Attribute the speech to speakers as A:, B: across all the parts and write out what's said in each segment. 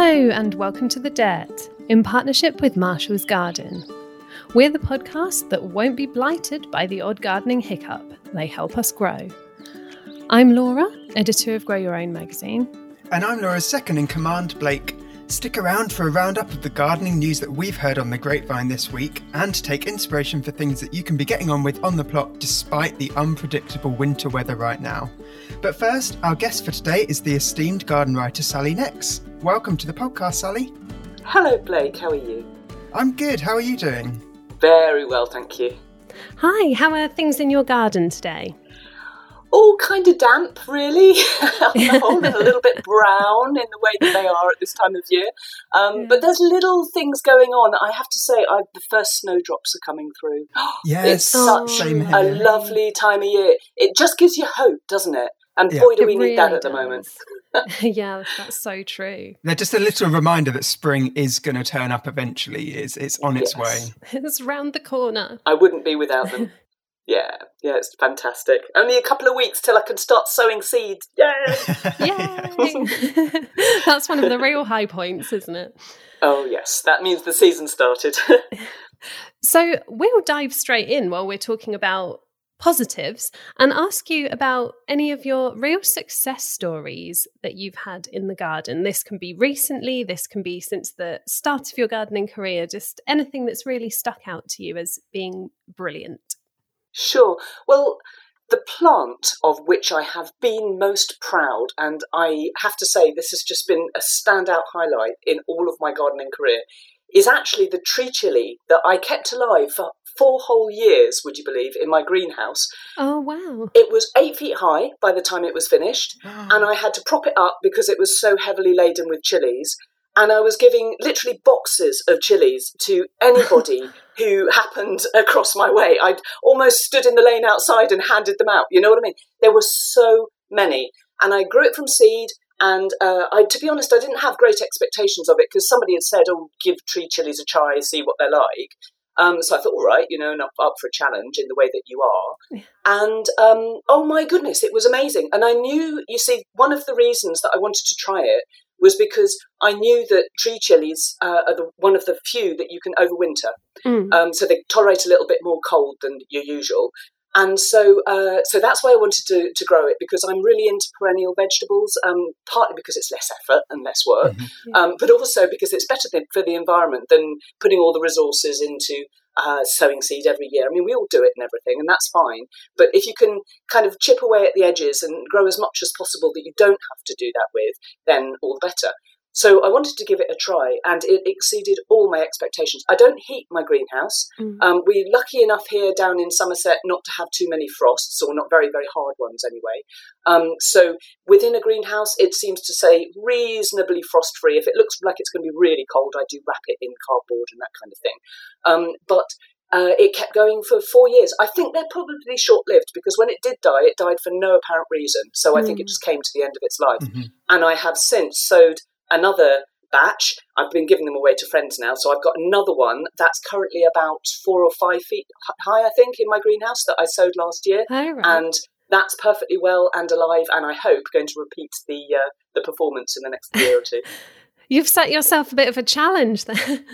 A: Hello, and welcome to The Dirt in partnership with Marshall's Garden. We're the podcast that won't be blighted by the odd gardening hiccup, they help us grow. I'm Laura, editor of Grow Your Own magazine.
B: And I'm Laura's second in command, Blake. Stick around for a roundup of the gardening news that we've heard on the grapevine this week and take inspiration for things that you can be getting on with on the plot despite the unpredictable winter weather right now. But first, our guest for today is the esteemed garden writer Sally Nex. Welcome to the podcast, Sally.
C: Hello, Blake. How are you?
B: I'm good. How are you doing?
C: Very well, thank you.
A: Hi, how are things in your garden today?
C: All kind of damp, really. On the whole, and a little bit brown in the way that they are at this time of year. Um, But there's little things going on. I have to say, I, the first snowdrops are coming through.
B: Yes,
C: it's such
B: same
C: a lovely time of year. It just gives you hope, doesn't it? And
B: Yeah.
C: boy, do
A: It
C: we need that
A: really
C: at the moment.
A: yeah, that's so true.
B: They're just a little reminder that spring is going to turn up eventually. It's, it's on its
C: Yes.
B: way.
A: It's round the corner.
C: I wouldn't be without them. Yeah, yeah, it's fantastic. Only a couple of weeks till I can start sowing seeds. Yay!
A: Yay! that's one of the real high points, isn't it?
C: oh, yes, that means the season started.
A: So we'll dive straight in while we're talking about positives and ask you about any of your real success stories that you've had in the garden. This can be recently, this can be since the start of your gardening career, just anything that's really stuck out to you as being brilliant.
C: Sure. Well, the plant of which I have been most proud, and I have to say this has just been a standout highlight in all of my gardening career, is actually the tree chili that I kept alive for four whole years, would you believe, in my greenhouse.
A: Oh, wow.
C: It was eight feet high by the time it was finished, and I had to prop it up because it was so heavily laden with chilies. And I was giving literally boxes of chilies to anybody who happened across my way. I almost stood in the lane outside and handed them out. You know what I mean? There were so many. And I grew it from seed. And uh, I, to be honest, I didn't have great expectations of it because somebody had said, "Oh, give tree chilies a try, see what they're like." Um, so I thought, all right, you know, and up, up for a challenge in the way that you are. And um, oh my goodness, it was amazing. And I knew, you see, one of the reasons that I wanted to try it was because I knew that tree chilies uh, are the, one of the few that you can overwinter.
A: Mm.
C: Um, so they tolerate a little bit more cold than your usual. And so, uh, so that's why I wanted to, to grow it because I'm really into perennial vegetables. Um, partly because it's less effort and less work, um, but also because it's better than, for the environment than putting all the resources into uh, sowing seed every year. I mean, we all do it and everything, and that's fine. But if you can kind of chip away at the edges and grow as much as possible that you don't have to do that with, then all the better. So I wanted to give it a try, and it exceeded all my expectations. I don't heat my greenhouse.
A: Mm.
C: Um, we're lucky enough here down in Somerset not to have too many frosts, or not very, very hard ones anyway. Um, so within a greenhouse, it seems to say reasonably frost free. If it looks like it's going to be really cold, I do wrap it in cardboard and that kind of thing. Um, but uh, it kept going for four years. I think they're probably short lived because when it did die, it died for no apparent reason. So I think it
A: Mm.
C: just came to the end of its life.
B: Mhm.
C: And I have since sowed another batch. I've been giving them away to friends now. So I've got another one that's currently about four or five feet high, I think, in my greenhouse that I sowed last year.
A: All right.
C: And that's perfectly well and alive, and I hope going to repeat the uh, the performance in the next year or two.
A: You've set yourself a bit of a challenge there.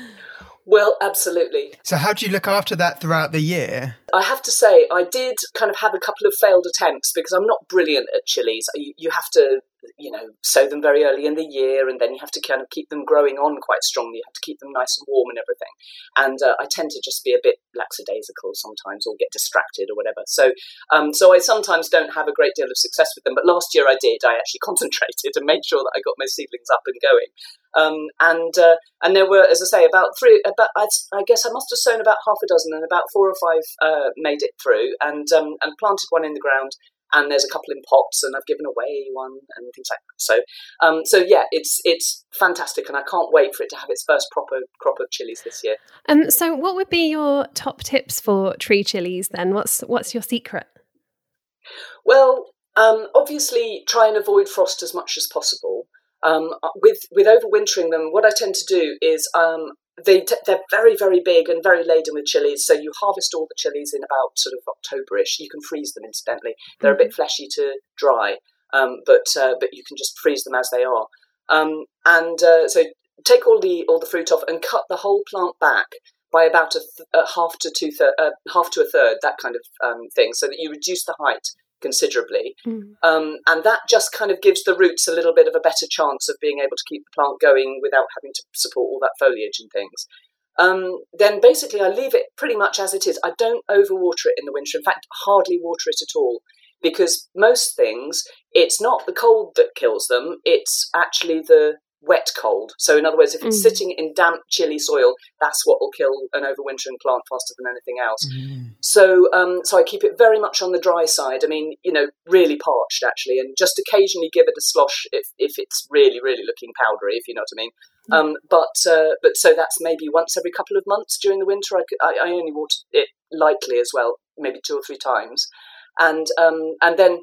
C: Well, absolutely.
B: So, how do you look after that throughout the year?
C: I have to say, I did kind of have a couple of failed attempts because I'm not brilliant at chilies. You, you have to, you know, sow them very early in the year, and then you have to kind of keep them growing on quite strongly. You have to keep them nice and warm and everything. And uh, I tend to just be a bit lackadaisical sometimes, or get distracted or whatever. So, um, so I sometimes don't have a great deal of success with them. But last year I did. I actually concentrated and made sure that I got my seedlings up and going. Um, and uh, and there were, as I say, about three. About I, I guess I must have sown about half a dozen, and about four or five uh, made it through, and um, and planted one in the ground. And there's a couple in pots, and I've given away one, and things like that. So, um, so yeah, it's it's fantastic, and I can't wait for it to have its first proper crop of chilies this year.
A: Um, so, what would be your top tips for tree chilies then? What's what's your secret?
C: Well, um, obviously, try and avoid frost as much as possible. Um, with with overwintering them, what I tend to do is um, they t- they're very very big and very laden with chilies. So you harvest all the chilies in about sort of Octoberish. You can freeze them incidentally. They're a bit fleshy to dry, um, but uh, but you can just freeze them as they are. Um, and uh, so take all the all the fruit off and cut the whole plant back by about a, th- a half to two thir- uh, half to a third, that kind of um, thing, so that you reduce the height considerably. Mm. Um, and that just kind of gives the roots a little bit of a better chance of being able to keep the plant going without having to support all that foliage and things. Um, then basically I leave it pretty much as it is. I don't overwater it in the winter. In fact, hardly water it at all because most things, it's not the cold that kills them, it's actually the wet cold. So, in other words, if it's mm. sitting in damp, chilly soil, that's what will kill an overwintering plant faster than anything else. Mm. So, um, so I keep it very much on the dry side. I mean, you know, really parched actually, and just occasionally give it a slosh if if it's really, really looking powdery, if you know what I mean. Mm. Um, but uh, but so that's maybe once every couple of months during the winter. I, I, I only water it lightly as well, maybe two or three times, and um, and then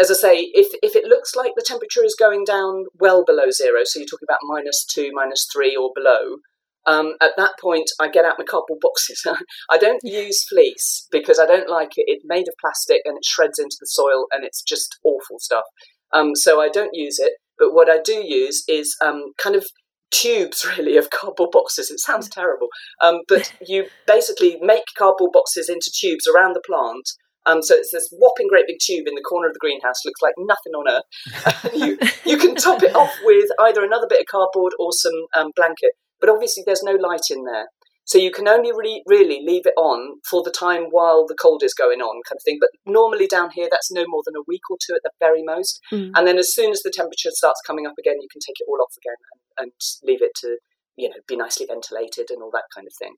C: as I say, if, if it looks like the temperature is going down well below zero, so you're talking about minus two, minus three, or below, um, at that point, I get out my cardboard boxes. I don't use fleece because I don't like it. It's made of plastic and it shreds into the soil and it's just awful stuff. Um, so I don't use it. But what I do use is um, kind of tubes, really, of cardboard boxes. It sounds terrible. Um, but you basically make cardboard boxes into tubes around the plant um, so it's this whopping great big tube in the corner of the greenhouse, looks like nothing on earth. you, you can top it off with either another bit of cardboard or some um, blanket, but obviously there's no light in there. So you can only really, really leave it on for the time while the cold is going on, kind of thing. But normally down here, that's no more than a week or two at the very most. Mm. And then as soon as the temperature starts coming up again, you can take it all off again and, and leave it to you know be nicely ventilated and all that kind of thing.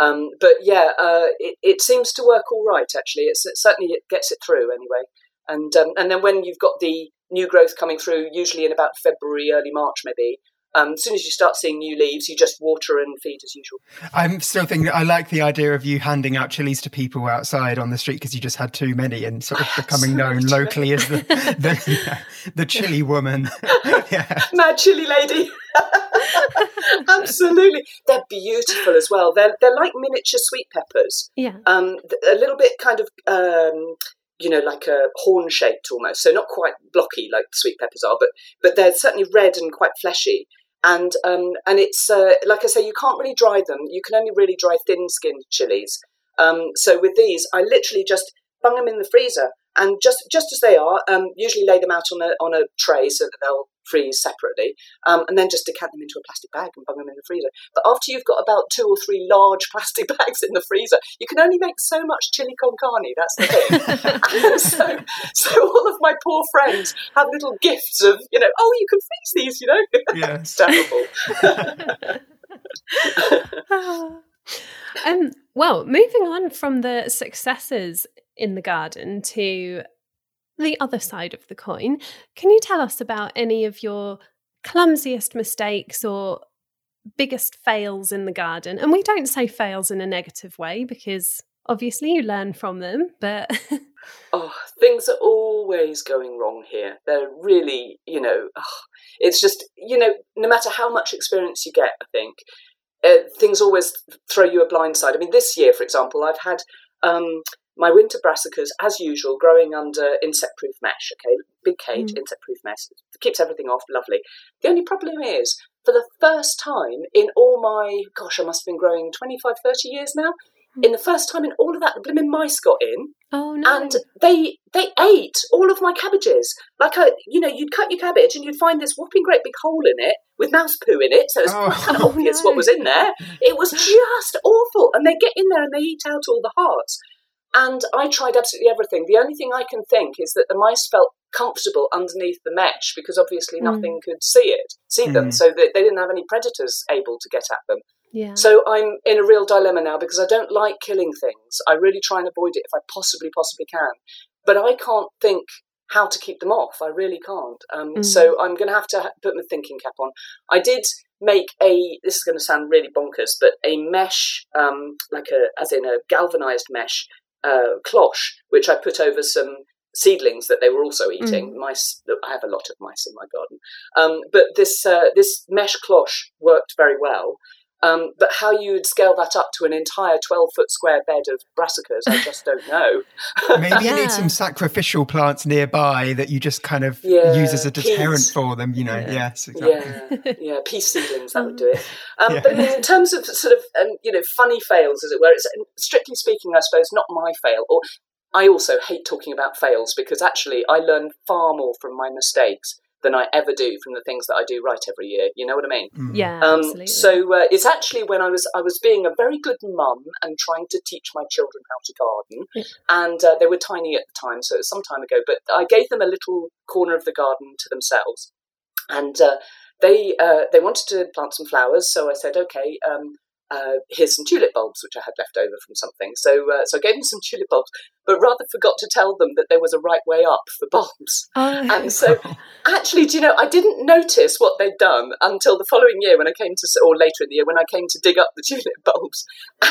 C: Um, but yeah, uh, it, it, seems to work all right. Actually, it's, it certainly it gets it through anyway. And um, and then when you've got the new growth coming through, usually in about February, early March, maybe. Um, as soon as you start seeing new leaves, you just water and feed as usual.
B: I'm still thinking. I like the idea of you handing out chilies to people outside on the street because you just had too many and sort of becoming known locally as the the, yeah, the chili woman.
C: yeah. Mad chili lady. Absolutely, they're beautiful as well. They're they're like miniature sweet peppers.
A: Yeah.
C: Um, a little bit kind of um, you know, like a horn shaped almost. So not quite blocky like sweet peppers are, but but they're certainly red and quite fleshy. And um, and it's uh, like I say, you can't really dry them. You can only really dry thin skinned chilies. Um, so with these, I literally just bung them in the freezer and just just as they are, um, usually lay them out on a on a tray so that they'll freeze separately, um, and then just decant them into a plastic bag and bung them in the freezer. But after you've got about two or three large plastic bags in the freezer, you can only make so much chili con carne. That's the thing. so, so all of my poor friends have little gifts of you know, oh, you can freeze these, you know.
B: Yeah,
C: it's terrible.
A: um, well, moving on from the successes in the garden to the other side of the coin, can you tell us about any of your clumsiest mistakes or biggest fails in the garden? And we don't say fails in a negative way because obviously you learn from them, but.
C: oh, things are always going wrong here. They're really, you know, oh, it's just, you know, no matter how much experience you get, I think, uh, things always throw you a blind side. I mean, this year, for example, I've had um, my winter brassicas, as usual, growing under insect-proof mesh. Okay, big cage, mm. insect-proof mesh, keeps everything off, lovely. The only problem is, for the first time in all my, gosh, I must have been growing 25, 30 years now. Mm. In the first time in all of that, the blooming mice got in.
A: Oh no!
C: And they they ate all of my cabbages. Like a, you know, you'd cut your cabbage and you'd find this whopping great big hole in it with mouse poo in it, so it's oh. kind of obvious no. what was in there. It was just awful. And they get in there and they eat out all the hearts. And I tried absolutely everything. The only thing I can think is that the mice felt comfortable underneath the mesh because obviously mm. nothing could see it, see mm. them, so that they didn't have any predators able to get at them.
A: Yeah.
C: So I'm in a real dilemma now because I don't like killing things. I really try and avoid it if I possibly, possibly can. But I can't think how to keep them off. I really can't. Um, mm. So I'm going to have to put my thinking cap on. I did make a. This is going to sound really bonkers, but a mesh, um, like a, as in a galvanized mesh uh, cloche, which I put over some seedlings that they were also eating. Mm. Mice, I have a lot of mice in my garden, um, but this uh, this mesh cloche worked very well. Um, but how you would scale that up to an entire 12 foot square bed of brassicas, I just don't know.
B: Maybe you need some sacrificial plants nearby that you just kind of
C: Yeah,
B: use as a deterrent
C: peas.
B: for them, you know.
A: Yeah.
B: Yes, exactly.
C: Yeah, yeah, peace seedlings that would do it. Um,
B: Yeah.
C: But in terms of sort of um, you know funny fails, as it were, it's strictly speaking, I suppose, not my fail. Or I also hate talking about fails because actually I learn far more from my mistakes than I ever do from the things that I do right every year. You know what I mean?
B: Mm.
A: Yeah,
C: Um,
A: absolutely.
C: so uh, it's actually when I was I was being a very good mum and trying to teach my children how to garden,
A: Yeah.
C: and uh, they were tiny at the time, so it was some time ago. But I gave them a little corner of the garden to themselves, and uh, they uh, they wanted to plant some flowers. So I said, okay. Um, uh, here's some tulip bulbs which I had left over from something. So, uh, so I gave them some tulip bulbs, but rather forgot to tell them that there was a right way up for bulbs.
A: Oh.
C: And so, actually, do you know, I didn't notice what they'd done until the following year when I came to, or later in the year when I came to dig up the tulip bulbs.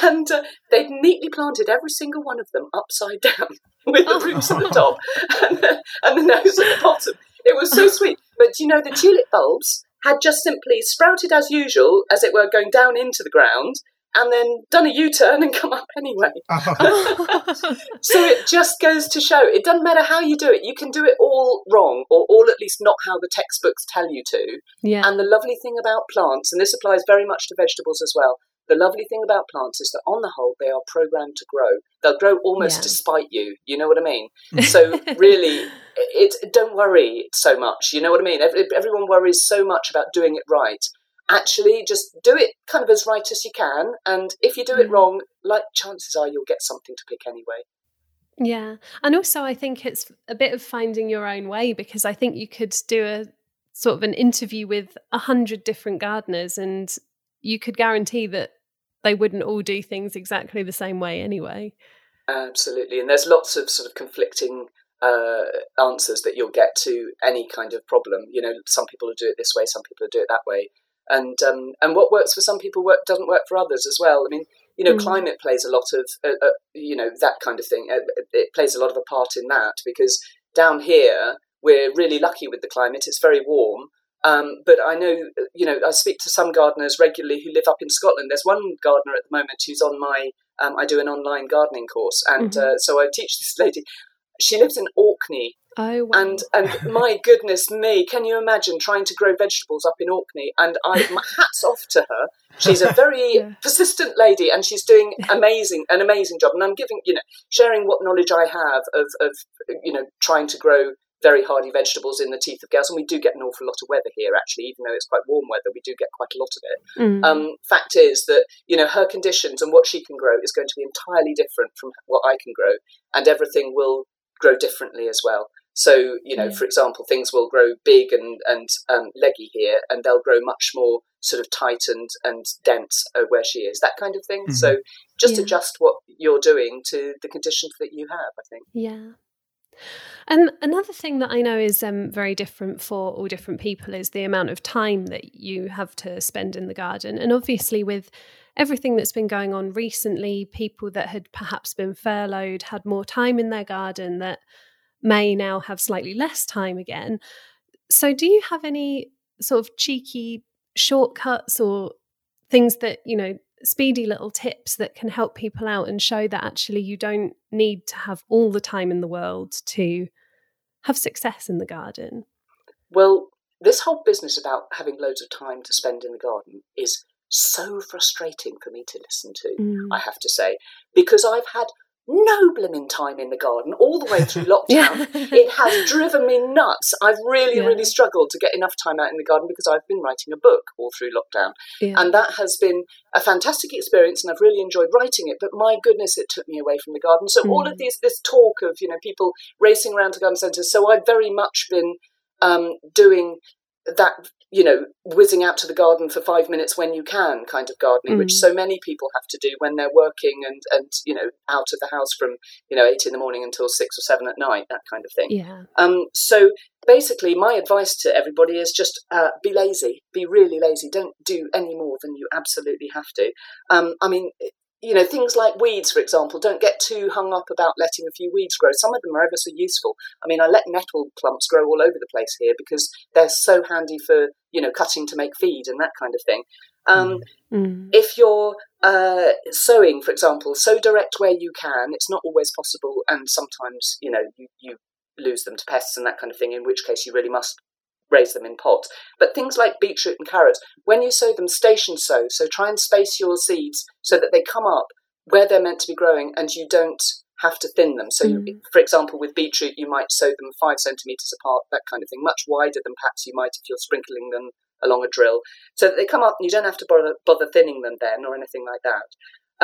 C: And uh, they'd neatly planted every single one of them upside down with the roots at the top and the, and the nose at the bottom. It was so sweet. But do you know, the tulip bulbs had just simply sprouted as usual, as it were, going down into the ground. And then done a U turn and come up anyway.
B: Oh,
C: So it just goes to show it doesn't matter how you do it, you can do it all wrong, or all at least not how the textbooks tell you to.
A: yeah.
C: And the lovely thing about plants, and this applies very much to vegetables as well, the lovely thing about plants is that on the whole, they are programmed to grow. They'll grow almost
A: Yeah.
C: despite you. You know what I mean? So really, it don't worry so much. You know what I mean? Every, everyone worries so much about doing it right. Actually, just do it kind of as right as you can. And if you do it
A: Mm.
C: wrong, like chances are you'll get something to pick anyway.
A: Yeah. And also, I think it's a bit of finding your own way because I think you could do a sort of an interview with a hundred different gardeners and you could guarantee that they wouldn't all do things exactly the same way anyway.
C: Absolutely, and there's lots of sort of conflicting uh, answers that you'll get to any kind of problem. You know, some people will do it this way, some people will do it that way, and um, and what works for some people work doesn't work for others as well. I mean, you know,
A: Mm.
C: climate plays a lot of uh, uh, you know that kind of thing. It plays a lot of a part in that because down here we're really lucky with the climate. It's very warm. Um, but I know, you know, I speak to some gardeners regularly who live up in Scotland. There's one gardener at the moment who's on my um, I do an online gardening course, and
A: Mhm.
C: uh, so I teach this lady. She lives in Orkney,
A: Oh, wow.
C: and and my goodness me, can you imagine trying to grow vegetables up in Orkney? And I, my hats off to her. She's a very
A: Yeah.
C: persistent lady, and she's doing amazing an amazing job. And I'm giving you know sharing what knowledge I have of of you know trying to grow very hardy vegetables in the teeth of gales. And we do get an awful lot of weather here, actually, even though it's quite warm weather. We do get quite a lot of it.
A: Mm.
C: Um, fact is that you know her conditions and what she can grow is going to be entirely different from what I can grow, and everything will grow differently as well. So you know,
A: Yeah.
C: for example, things will grow big and and um, leggy here, and they'll grow much more sort of tight and and dense uh, where she is. That kind of thing.
B: Mhm.
C: So just
A: Yeah.
C: adjust what you're doing to the conditions that you have. I think.
A: Yeah. And another thing that I know is um, very different for all different people is the amount of time that you have to spend in the garden. And obviously, with everything that's been going on recently, people that had perhaps been furloughed had more time in their garden that may now have slightly less time again. So, do you have any sort of cheeky shortcuts or things that, you know, speedy little tips that can help people out and show that actually you don't need to have all the time in the world to have success in the garden.
C: Well, this whole business about having loads of time to spend in the garden is so frustrating for me to listen to. Mm. I have to say, because I've had no blooming time in the garden all the way through lockdown. It has driven me nuts. I've really,
A: Yeah.
C: really struggled to get enough time out in the garden because I've been writing a book all through lockdown.
A: yeah.
C: And that has been a fantastic experience and I've really enjoyed writing it. But my goodness, it took me away from the garden. So all of
A: Mm.
C: these, this talk of, you know, people racing around to garden centres. So I've very much been um, doing that, you know, whizzing out to the garden for five minutes when you can kind of gardening, which
A: Mm.
C: so many people have to do when they're working and, and, you know, out of the house from, you know, eight in the morning until six or seven at night, that kind of thing.
A: yeah.
C: Um, so basically, my advice to everybody is just uh, be lazy, be really lazy. Don't do any more than you absolutely have to. Um, I mean, you know, things like weeds, for example, don't get too hung up about letting a few weeds grow. Some of them are ever so useful. I mean, I let nettle clumps grow all over the place here because they're so handy for, you know, cutting to make feed and that kind of thing. Um, mm. If you're uh, sowing, for example, sow direct where you can. It's not always possible, and sometimes you know you, you lose them to pests and that kind of thing. In which case, you really must raise them in pots. But things like beetroot and carrots, when you sow them, station sow. So try and space your seeds so that they come up where they're meant to be growing, and you don't have to thin them. So, mm. for example, with beetroot, you might sow them five centimeters apart, that kind of thing, much wider than perhaps you might if you're sprinkling them along a drill, so that they come up and you don't have to bother, bother thinning them then or anything like that.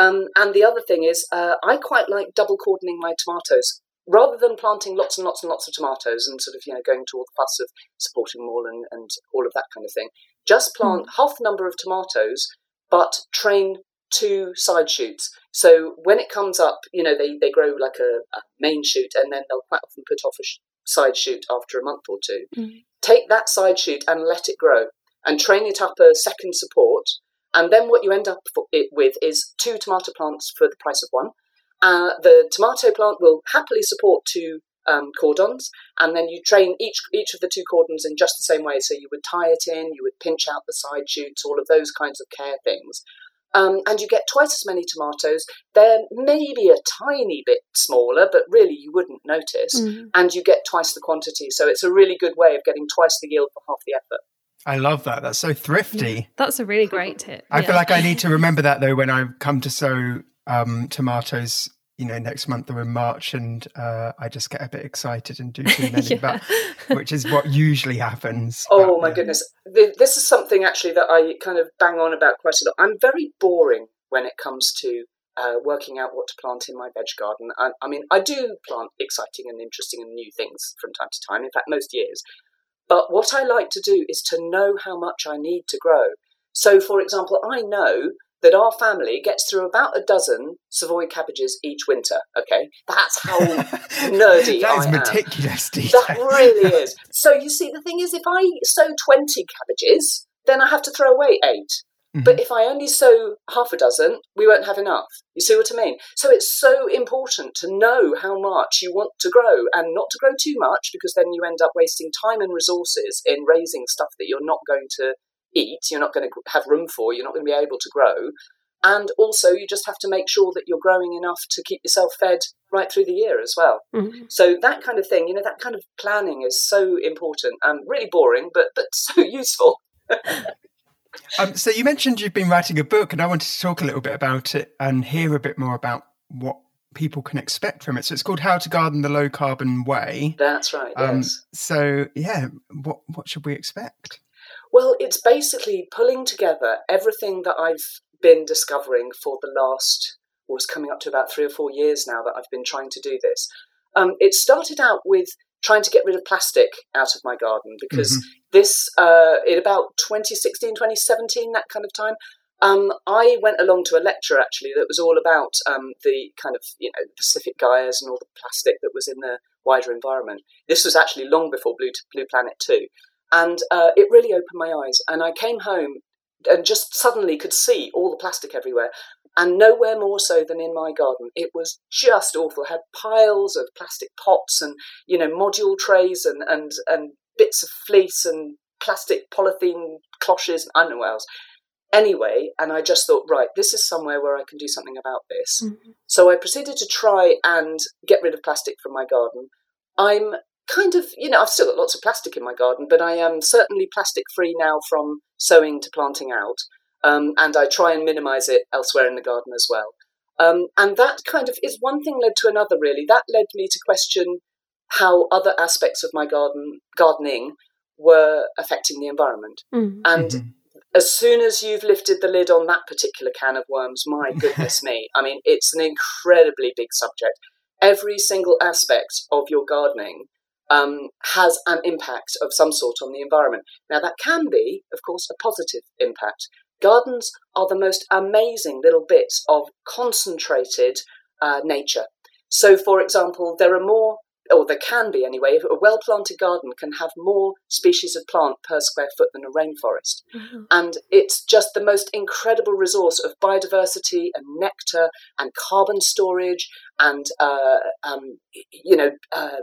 C: Um, and the other thing is, uh, I quite like double cordoning my tomatoes. Rather than planting lots and lots and lots of tomatoes and sort of, you know, going to all the fuss of supporting them all and, and all of that kind of thing, just plant mm. half the number of tomatoes, but train two side shoots. So when it comes up, you know, they, they grow like a, a main shoot and then they'll quite often put off a sh- side shoot after a month or two. Mm. Take that side shoot and let it grow and train it up a second support. And then what you end up with is two tomato plants for the price of one. Uh, the tomato plant will happily support two um, cordons, and then you train each each of the two cordons in just the same way. So you would tie it in, you would pinch out the side shoots, all of those kinds of care things. Um, and you get twice as many tomatoes. They're maybe a tiny bit smaller, but really you wouldn't notice. Mm. And you get twice the quantity. So it's a really good way of getting twice the yield for half the effort.
B: I love that. That's so thrifty.
A: Yeah, that's a really great tip.
B: I yeah. feel like I need to remember that though when I come to sow um, tomatoes, you know, next month or in March, and uh, I just get a bit excited and do too many, yeah. but which is what usually happens.
C: Oh but, my goodness, this is something actually that I kind of bang on about quite a lot. I'm very boring when it comes to uh, working out what to plant in my veg garden. I, I, mean, I do plant exciting and interesting and new things from time to time. In fact, most years. But what I like to do is to know how much I need to grow. So, for example, I know that our family gets through about a dozen Savoy cabbages each winter. Okay, that's how nerdy
B: that
C: is
B: I meticulous am.
C: That really is. So you see, the thing is, if I sow twenty cabbages, then I have to throw away eight. Mm-hmm. But if I only sow half a dozen, we won't have enough. You see what I mean? So it's so important to know how much you want to grow and not to grow too much because then you end up wasting time and resources in raising stuff that you're not going to eat, you're not going to have room for, you're not going to be able to grow. And also, you just have to make sure that you're growing enough to keep yourself fed right through the year as well. Mm-hmm. So that kind of thing, you know, that kind of planning is so important and really boring, but but so useful.
B: um, so you mentioned you've been writing a book, and I wanted to talk a little bit about it and hear a bit more about what people can expect from it. So it's called How to Garden the Low Carbon Way.
C: That's right. Um, yes.
B: So yeah, what what should we expect?
C: Well, it's basically pulling together everything that I've been discovering for the last, was coming up to about three or four years now that I've been trying to do this. Um, it started out with trying to get rid of plastic out of my garden because mm-hmm. this, uh, in about 2016, 2017, that kind of time, um, I went along to a lecture actually that was all about um, the kind of you know Pacific gyres and all the plastic that was in the wider environment. This was actually long before Blue, Blue Planet 2. And uh, it really opened my eyes. And I came home and just suddenly could see all the plastic everywhere. And nowhere more so than in my garden. It was just awful. It had piles of plastic pots and, you know, module trays and, and, and bits of fleece and plastic polythene cloches and I don't know what else. Anyway, and I just thought, right, this is somewhere where I can do something about this. Mm-hmm. So I proceeded to try and get rid of plastic from my garden. I'm kind of, you know, I've still got lots of plastic in my garden, but I am certainly plastic free now from sowing to planting out. Um, and I try and minimize it elsewhere in the garden as well. Um, and that kind of is one thing led to another, really. That led me to question how other aspects of my garden gardening were affecting the environment. Mm. And mm-hmm. as soon as you've lifted the lid on that particular can of worms, my goodness me, I mean, it's an incredibly big subject. Every single aspect of your gardening um, has an impact of some sort on the environment. Now, that can be, of course, a positive impact. Gardens are the most amazing little bits of concentrated uh, nature. So, for example, there are more, or there can be anyway, a well planted garden can have more species of plant per square foot than a rainforest. Mm-hmm. And it's just the most incredible resource of biodiversity and nectar and carbon storage and, uh, um, you know, uh,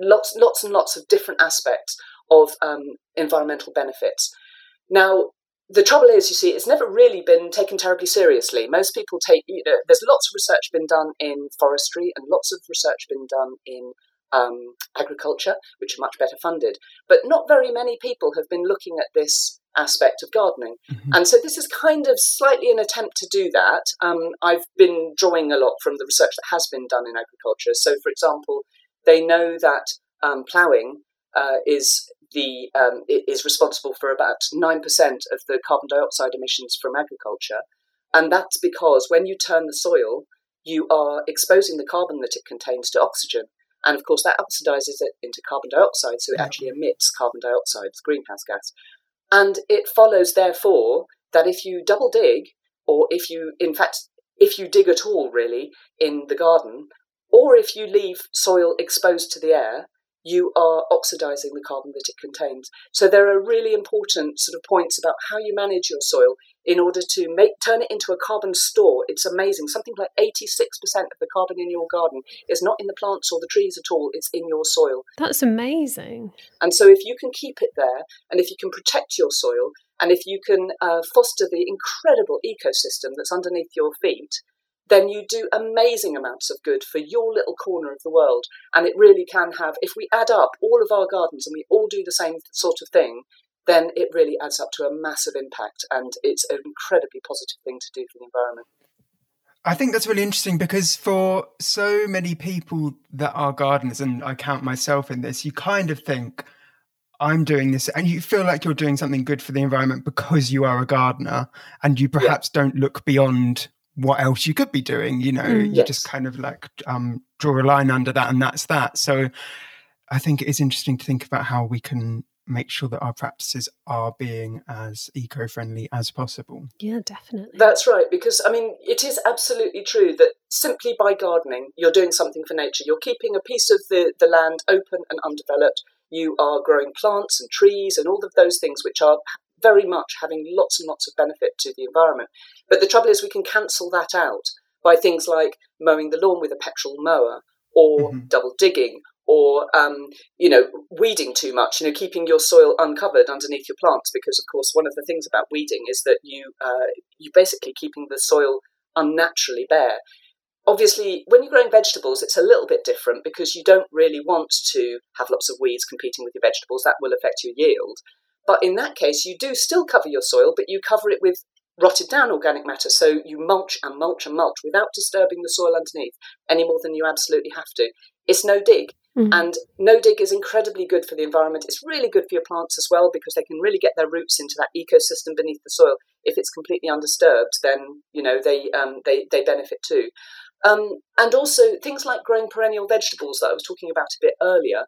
C: lots, lots and lots of different aspects of um, environmental benefits. Now, the trouble is, you see, it's never really been taken terribly seriously. Most people take, you know, there's lots of research been done in forestry and lots of research been done in um, agriculture, which are much better funded. But not very many people have been looking at this aspect of gardening. Mm-hmm. And so this is kind of slightly an attempt to do that. Um, I've been drawing a lot from the research that has been done in agriculture. So, for example, they know that um, ploughing uh, is the um, is responsible for about nine percent of the carbon dioxide emissions from agriculture, and that's because when you turn the soil, you are exposing the carbon that it contains to oxygen, and of course that oxidizes it into carbon dioxide, so it actually emits carbon dioxide, the greenhouse gas, and it follows therefore that if you double dig, or if you, in fact, if you dig at all really in the garden, or if you leave soil exposed to the air, you are oxidizing the carbon that it contains. So there are really important sort of points about how you manage your soil in order to make turn it into a carbon store. It's amazing. Something like 86% of the carbon in your garden is not in the plants or the trees at all, it's in your soil.
A: That's amazing.
C: And so if you can keep it there and if you can protect your soil and if you can uh, foster the incredible ecosystem that's underneath your feet, then you do amazing amounts of good for your little corner of the world. And it really can have, if we add up all of our gardens and we all do the same sort of thing, then it really adds up to a massive impact. And it's an incredibly positive thing to do for the environment.
B: I think that's really interesting because for so many people that are gardeners, and I count myself in this, you kind of think, I'm doing this, and you feel like you're doing something good for the environment because you are a gardener, and you perhaps yeah. don't look beyond what else you could be doing you know mm, you yes. just kind of like um, draw a line under that and that's that. So i think it is interesting to think about how we can make sure that our practices are being as eco-friendly as possible.
A: Yeah definitely.
C: That's right because i mean it is absolutely true that simply by gardening you're doing something for nature. You're keeping a piece of the, the land open and undeveloped. You are growing plants and trees and all of those things which are very much having lots and lots of benefit to the environment. But the trouble is, we can cancel that out by things like mowing the lawn with a petrol mower or mm-hmm. double digging or um, you know weeding too much you know keeping your soil uncovered underneath your plants because of course one of the things about weeding is that you uh, you basically keeping the soil unnaturally bare obviously when you're growing vegetables it's a little bit different because you don't really want to have lots of weeds competing with your vegetables that will affect your yield but in that case, you do still cover your soil, but you cover it with rotted down organic matter. So you mulch and mulch and mulch without disturbing the soil underneath any more than you absolutely have to. It's no dig. Mm-hmm. And no dig is incredibly good for the environment. It's really good for your plants as well because they can really get their roots into that ecosystem beneath the soil. If it's completely undisturbed, then you know they um, they they benefit too. Um, and also things like growing perennial vegetables that I was talking about a bit earlier.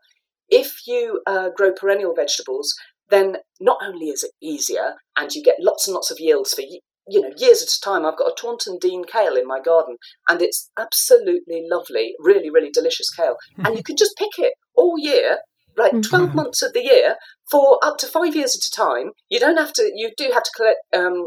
C: If you uh, grow perennial vegetables, then not only is it easier and you get lots and lots of yields for you know years at a time i've got a Taunton Deane kale in my garden and it's absolutely lovely really really delicious kale. And you can just pick it all year like mm-hmm. 12 months of the year for up to five years at a time. You don't have to you do have to collect um,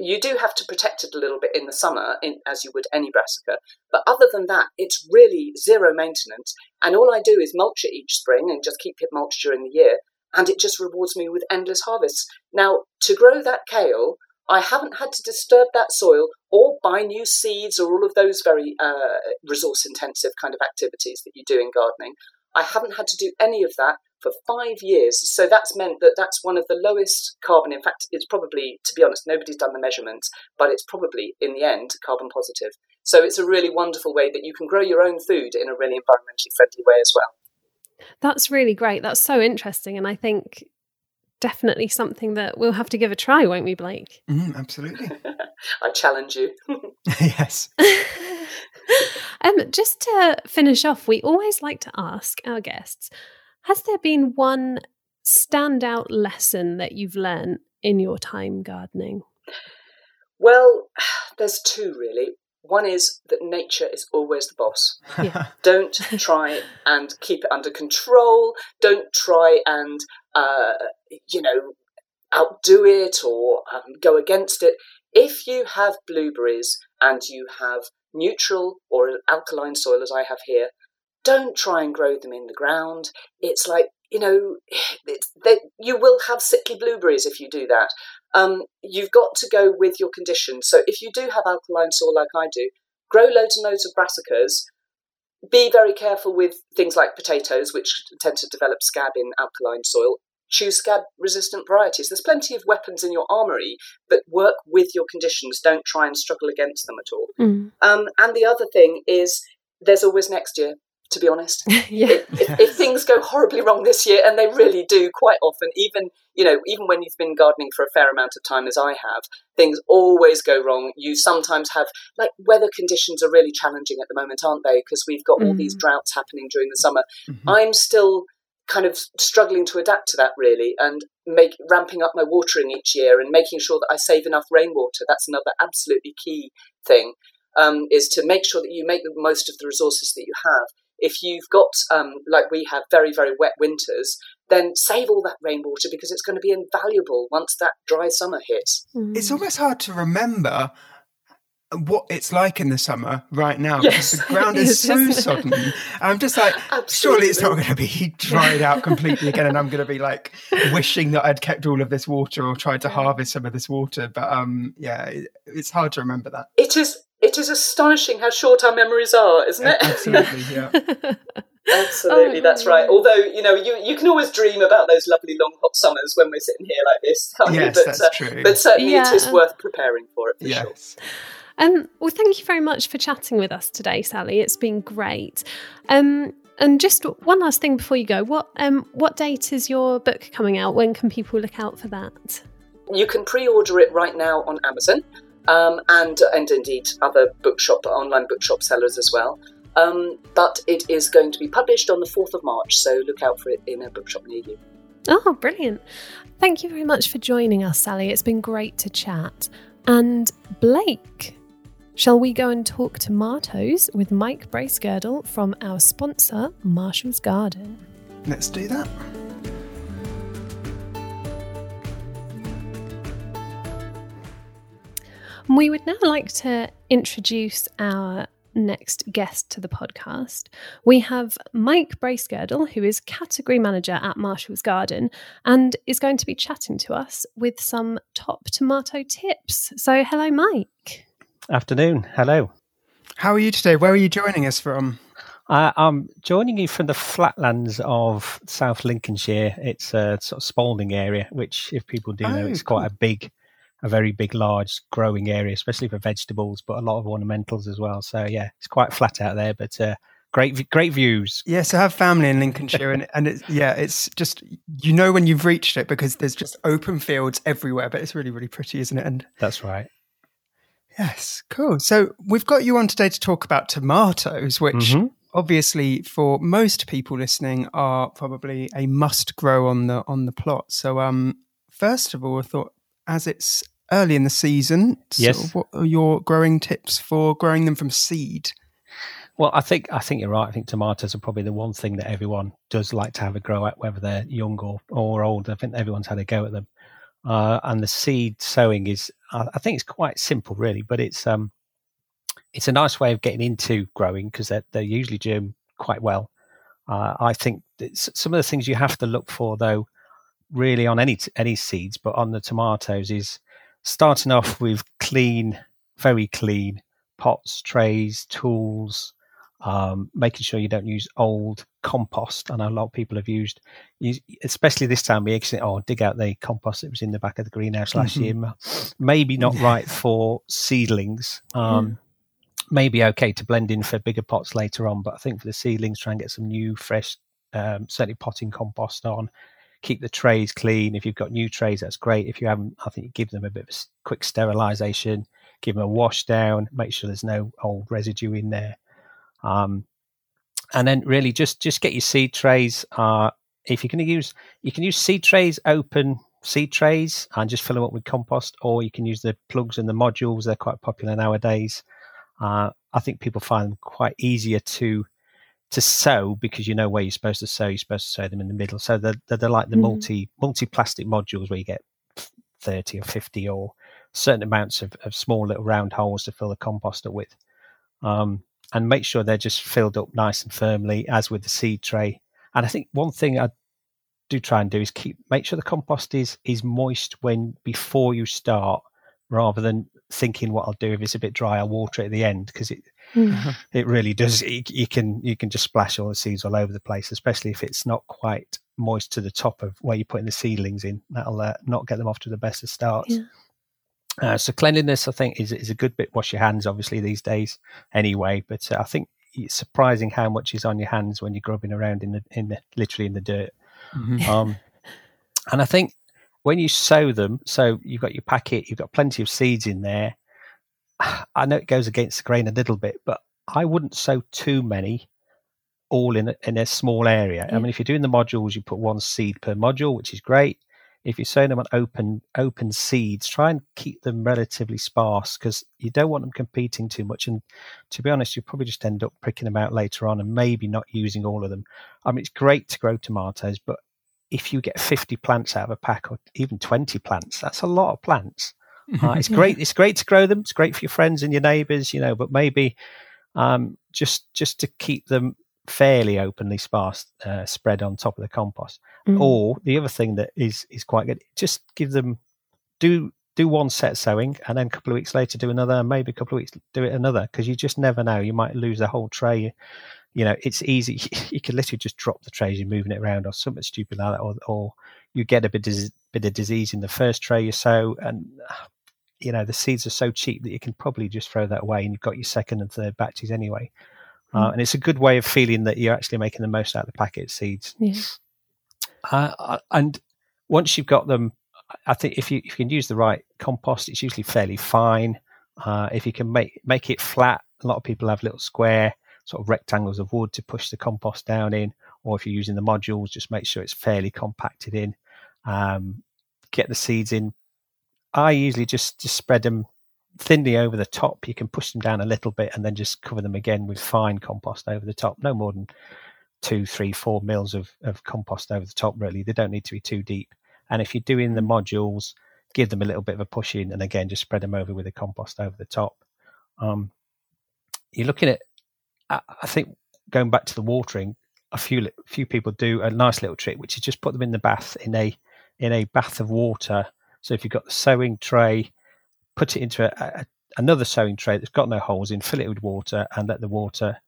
C: you do have to protect it a little bit in the summer in, as you would any brassica. But other than that it's really zero maintenance and all i do is mulch it each spring and just keep it mulched during the year and it just rewards me with endless harvests. Now, to grow that kale, I haven't had to disturb that soil or buy new seeds or all of those very uh, resource intensive kind of activities that you do in gardening. I haven't had to do any of that for five years. So that's meant that that's one of the lowest carbon. In fact, it's probably, to be honest, nobody's done the measurements, but it's probably in the end carbon positive. So it's a really wonderful way that you can grow your own food in a really environmentally friendly way as well.
A: That's really great. That's so interesting. And I think definitely something that we'll have to give a try, won't we, Blake?
B: Mm, absolutely.
C: I challenge you.
B: yes.
A: um, just to finish off, we always like to ask our guests Has there been one standout lesson that you've learned in your time gardening?
C: Well, there's two really. One is that nature is always the boss. Yeah. Don't try and keep it under control. Don't try and, uh, you know, outdo it or um, go against it. If you have blueberries and you have neutral or alkaline soil, as I have here, don't try and grow them in the ground. It's like, you know, they, you will have sickly blueberries if you do that. Um, you've got to go with your conditions. So if you do have alkaline soil like I do, grow loads and loads of brassicas. Be very careful with things like potatoes, which tend to develop scab in alkaline soil. Choose scab resistant varieties. There's plenty of weapons in your armory, but work with your conditions. Don't try and struggle against them at all. Mm. Um, and the other thing is, there's always next year to be honest.
A: yeah.
C: If, if, things go horribly wrong this year, and they really do quite often, even you know, even when you've been gardening for a fair amount of time, as I have, things always go wrong. You sometimes have like weather conditions are really challenging at the moment, aren't they? Because we've got all these mm. droughts happening during the summer. Mm-hmm. I'm still kind of struggling to adapt to that really and make ramping up my watering each year and making sure that I save enough rainwater. That's another absolutely key thing. Um, is to make sure that you make the most of the resources that you have if you've got, um, like we have, very, very wet winters, then save all that rainwater because it's going to be invaluable once that dry summer hits.
B: Mm. It's almost hard to remember what it's like in the summer right now
C: yes.
B: because the ground is so sodden. I'm just like,
C: Absolutely.
B: surely it's not going to be dried out completely again, and I'm going to be like wishing that I'd kept all of this water or tried to harvest some of this water. But um, yeah, it, it's hard to remember that.
C: It is. It is astonishing how short our memories are, isn't it?
B: Absolutely, yeah.
C: Absolutely, oh, that's yeah. right. Although you know, you, you can always dream about those lovely long hot summers when we're sitting here like this.
B: yes,
C: but,
B: that's uh, true.
C: But certainly, yeah. it is worth preparing for it. For yes. Sure.
A: Um, well, thank you very much for chatting with us today, Sally. It's been great. Um, and just one last thing before you go, what um, what date is your book coming out? When can people look out for that?
C: You can pre-order it right now on Amazon um, and and indeed other bookshop online bookshop sellers as well. Um, but it is going to be published on the fourth of March, so look out for it in a bookshop near you.
A: Oh, brilliant! Thank you very much for joining us, Sally. It's been great to chat. And Blake, shall we go and talk tomatoes with Mike Bracegirdle from our sponsor, Marshall's Garden?
B: Let's do that.
A: We would now like to introduce our next guest to the podcast. We have Mike Bracegirdle, who is category manager at Marshall's Garden and is going to be chatting to us with some top tomato tips. So, hello, Mike.
D: Afternoon. Hello.
B: How are you today? Where are you joining us from?
D: Uh, I'm joining you from the flatlands of South Lincolnshire. It's a sort of Spalding area, which, if people do know, oh, it's quite a big a very big, large growing area, especially for vegetables, but a lot of ornamentals as well. So yeah, it's quite flat out there, but uh, great, great views.
B: Yes, I have family in Lincolnshire, and and it's, yeah, it's just you know when you've reached it because there's just open fields everywhere, but it's really, really pretty, isn't it? And
D: that's right.
B: Yes, cool. So we've got you on today to talk about tomatoes, which. Mm-hmm. Obviously, for most people listening, are probably a must grow on the on the plot. So, um, first of all, I thought as it's early in the season.
D: Yes.
B: what are your growing tips for growing them from seed?
D: Well, I think I think you're right. I think tomatoes are probably the one thing that everyone does like to have a grow at, whether they're young or, or old. I think everyone's had a go at them. Uh, and the seed sowing is, I think, it's quite simple, really. But it's um, it's a nice way of getting into growing because they're they're usually germ quite well. Uh, I think some of the things you have to look for, though, really on any any seeds, but on the tomatoes is starting off with clean, very clean pots, trays, tools, um, making sure you don't use old compost. I know a lot of people have used, especially this time of year, oh, dig out the compost that was in the back of the greenhouse last mm-hmm. year. Maybe not right for seedlings. Um, mm. Maybe okay to blend in for bigger pots later on, but I think for the seedlings, try and get some new, fresh, um, certainly potting compost on keep the trays clean. If you've got new trays, that's great. If you haven't, I think you give them a bit of a quick sterilization, give them a wash down, make sure there's no old residue in there. Um, and then really just just get your seed trays. Uh, if you're going to use, you can use seed trays, open seed trays, and just fill them up with compost, or you can use the plugs and the modules. They're quite popular nowadays. Uh, I think people find them quite easier to to sow because you know where you're supposed to sow. You're supposed to sow them in the middle. So they're, they're, like the mm. multi multi plastic modules where you get thirty or fifty or certain amounts of, of small little round holes to fill the composter with. Um, and make sure they're just filled up nice and firmly, as with the seed tray. And I think one thing I do try and do is keep make sure the compost is is moist when before you start, rather than thinking what I'll do if it's a bit dry, I'll water it at the end because it mm. it really does. It, you can you can just splash all the seeds all over the place, especially if it's not quite moist to the top of where you're putting the seedlings in. That'll uh, not get them off to the best of starts. Yeah. Uh, so cleanliness, I think, is is a good bit. Wash your hands, obviously, these days, anyway. But uh, I think it's surprising how much is on your hands when you're grubbing around in the in the literally in the dirt. Mm-hmm. Um, and I think when you sow them, so you've got your packet, you've got plenty of seeds in there. I know it goes against the grain a little bit, but I wouldn't sow too many all in a, in a small area. Yeah. I mean, if you're doing the modules, you put one seed per module, which is great. If you're sowing them on open open seeds, try and keep them relatively sparse because you don't want them competing too much. And to be honest, you probably just end up pricking them out later on and maybe not using all of them. I mean, it's great to grow tomatoes, but if you get 50 plants out of a pack or even 20 plants, that's a lot of plants. Uh, it's great. It's great to grow them. It's great for your friends and your neighbors, you know, but maybe um, just just to keep them fairly openly sparse uh, spread on top of the compost. Mm. Or the other thing that is is quite good, just give them do do one set sowing and then a couple of weeks later do another, and maybe a couple of weeks do it another because you just never know. You might lose the whole tray. You know, it's easy. You can literally just drop the trays, you're moving it around, or something stupid like that, or, or you get a bit of, bit of disease in the first tray you sow, and you know the seeds are so cheap that you can probably just throw that away, and you've got your second and third batches anyway. Uh, mm. and it's a good way of feeling that you're actually making the most out of the packet seeds. Yeah. Uh, uh, and once you've got them, I think if you if you can use the right compost, it's usually fairly fine. Uh, if you can make make it flat, a lot of people have little square sort of rectangles of wood to push the compost down in, or if you're using the modules, just make sure it's fairly compacted in. Um, get the seeds in. I usually just just spread them thinly over the top. You can push them down a little bit and then just cover them again with fine compost over the top. No more than two, three, four mils of, of compost over the top, really. They don't need to be too deep. And if you're doing the modules, give them a little bit of a push in and again, just spread them over with the compost over the top. Um, you're looking at, I think, going back to the watering, a few few people do a nice little trick, which is just put them in the bath in a in a bath of water. So if you've got the sowing tray, put it into a, a, another sowing tray that's got no holes in, fill it with water, and let the water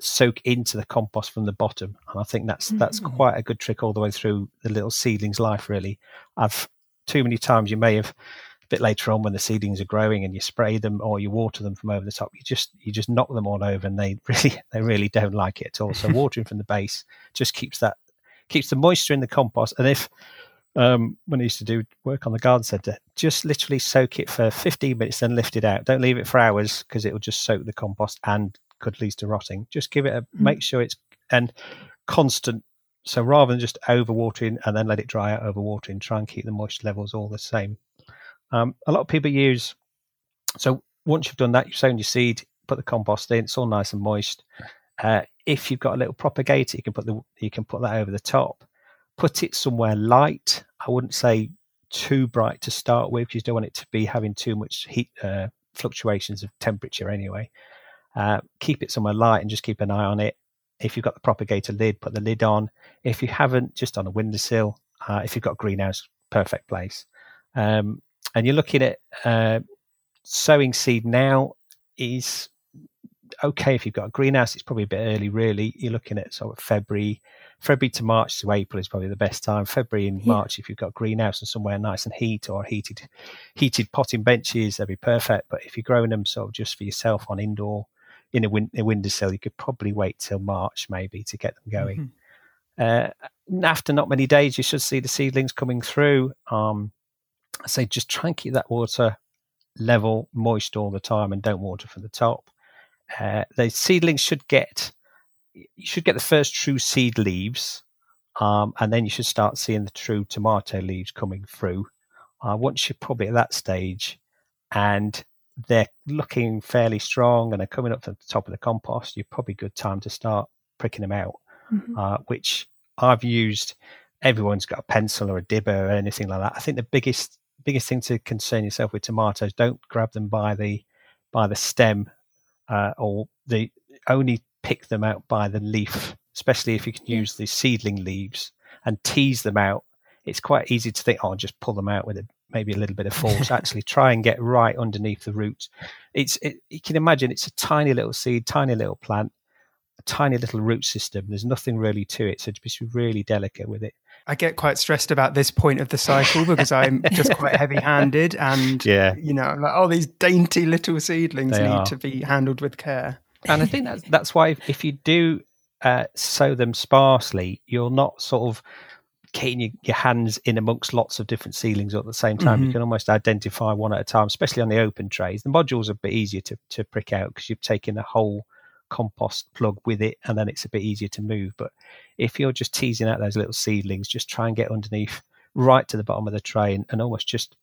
D: soak into the compost from the bottom. And I think that's mm-hmm. that's mm. quite a good trick all the way through the little seedling's life. Really, I've too many times you may have a bit later on when the seedlings are growing and you spray them or you water them from over the top. You just you just knock them all over, and they really they really don't like it at all. So watering from the base just keeps that keeps the moisture in the compost. And if um, when I used to do work on the garden centre, just literally soak it for 15 minutes, then lift it out. Don't leave it for hours because it will just soak the compost and could lead to rotting. Just give it a, mm. make sure it's, and constant. So rather than just overwatering and then let it dry out, overwatering, try and keep the moisture levels all the same. Um, a lot of people use, so once you've done that, you've sown your seed, put the compost in, it's all nice and moist. Uh, if you've got a little propagator, you can put the you can put that over the top put it somewhere light. I wouldn't say too bright to start with because you don't want it to be having too much heat uh, fluctuations of temperature anyway. Uh, keep it somewhere light and just keep an eye on it. If you've got the propagator lid, put the lid on. If you haven't, just on a windowsill. Uh, if you've got a greenhouse, perfect place. Um, and you're looking at uh, sowing seed now is okay if you've got a greenhouse. It's probably a bit early, really. You're looking at sort of February, February to March to April is probably the best time. February and yeah. March, if you've got a greenhouse and somewhere nice and heat or heated heated potting benches, they'd be perfect. But if you're growing them sort of just for yourself on indoor in a, win- a windowsill, you could probably wait till March maybe to get them going. Mm-hmm. Uh, after not many days, you should see the seedlings coming through. Um, I say just try and keep that water level, moist all the time, and don't water from the top. Uh, the seedlings should get you should get the first true seed leaves, um, and then you should start seeing the true tomato leaves coming through. Uh, once you're probably at that stage, and they're looking fairly strong and they're coming up to the top of the compost, you're probably good time to start pricking them out. Mm-hmm. Uh, which I've used. Everyone's got a pencil or a dibber or anything like that. I think the biggest biggest thing to concern yourself with tomatoes: don't grab them by the by the stem uh, or the only pick them out by the leaf, especially if you can use the seedling leaves. and tease them out, it's quite easy to think, oh, I'll just pull them out with a, maybe a little bit of force. Actually, try and get right underneath the root. It's it, you can imagine it's a tiny little seed, tiny little plant, a tiny little root system. There's nothing really to it, so just be really delicate with it.
B: I get quite stressed about this point of the cycle because I'm just quite heavy-handed, and
D: yeah,
B: you know, like oh, these dainty little seedlings they need are. to be handled with care.
D: And I think that's that's why if, if you do uh, sow them sparsely, you're not sort of getting your, your, hands in amongst lots of different seedlings at the same time. Mm-hmm. You can almost identify one at a time, especially on the open trays. The modules are a bit easier to, to prick out because you've taken a whole compost plug with it and then it's a bit easier to move. But if you're just teasing out those little seedlings, just try and get underneath right to the bottom of the tray and, and almost just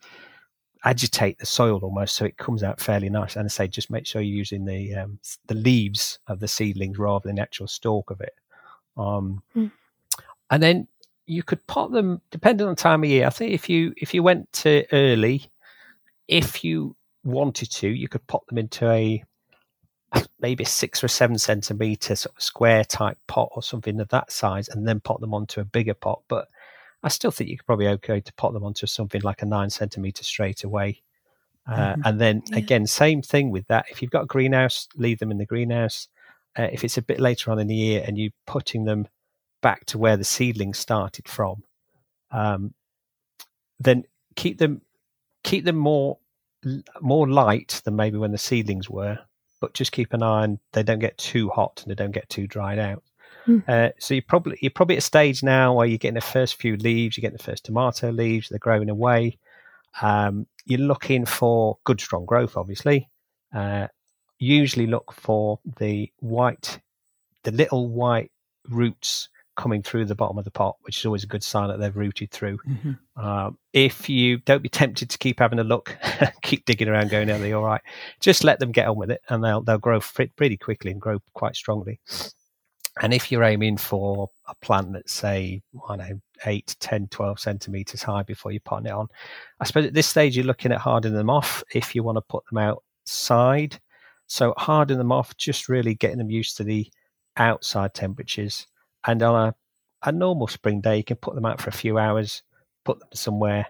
D: agitate the soil almost so it comes out fairly nice. And I say just make sure you're using the um, the leaves of the seedlings rather than the actual stalk of it. Um, mm. And then you could pot them depending on the time of year. I think if you if you went to early, if you wanted to, you could pot them into a maybe a six or seven centimeter sort of square type pot or something of that size, and then pot them onto a bigger pot. But I still think you could probably okay to pot them onto something like a nine centimeter straight away. Uh, mm-hmm. And then yeah. again, same thing with that. If you've got a greenhouse, leave them in the greenhouse. Uh, if it's a bit later on in the year and you're putting them back to where the seedlings started from, um, then keep them keep them more more light than maybe when the seedlings were, but just keep an eye on they don't get too hot and they don't get too dried out. Mm. Uh, so you're probably you're probably at a stage now where you're getting the first few leaves, you're getting the first tomato leaves, they're growing away. Um, you're looking for good strong growth, obviously. Uh, usually look for the white, the little white roots coming through the bottom of the pot, which is always a good sign that they've rooted through. Mm-hmm. Uh, if you don't be tempted to keep having a look, keep digging around, going, "Are they all right?" Just let them get on with it, and they'll they'll grow pretty quickly and grow quite strongly. And if you're aiming for a plant that's say, I don't know, 8, 10, 12 centimeters high before you're potting it on, I suppose at this stage you're looking at hardening them off if you want to put them outside. So harden them off, just really getting them used to the outside temperatures and on a, a normal spring day, you can put them out for a few hours, put them somewhere.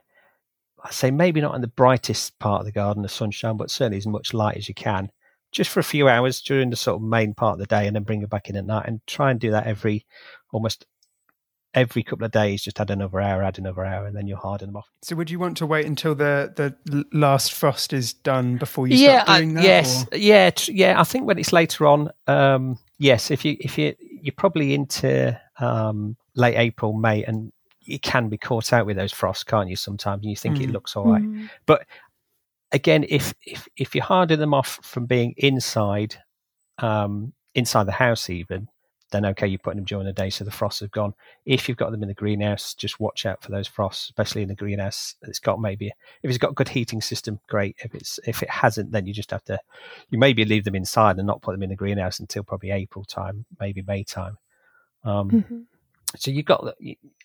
D: I say maybe not in the brightest part of the garden, the sunshine, but certainly as much light as you can, just for a few hours during the sort of main part of the day, and then bring it back in at night. And try and do that every almost every couple of days. Just add another hour, add another hour, and then you'll harden them off.
B: So, would you want to wait until the the last frost is done before you yeah, start doing
D: I, that? Yes, or? yeah, yeah. I think when it's later on, um, yes. If you if you you're probably into um, late April, May, and you can be caught out with those frosts, can't you? Sometimes you think mm. it looks all right, mm. but again, if if if you harden them off from being inside, um, inside the house, even then okay, you're putting them during the day, so the frosts have gone. If you've got them in the greenhouse, just watch out for those frosts, especially in the greenhouse. It's got maybe if it's got a good heating system, great. If it's if it hasn't, then you just have to you maybe leave them inside and not put them in the greenhouse until probably April time, maybe May time. Um, mm-hmm. So you've got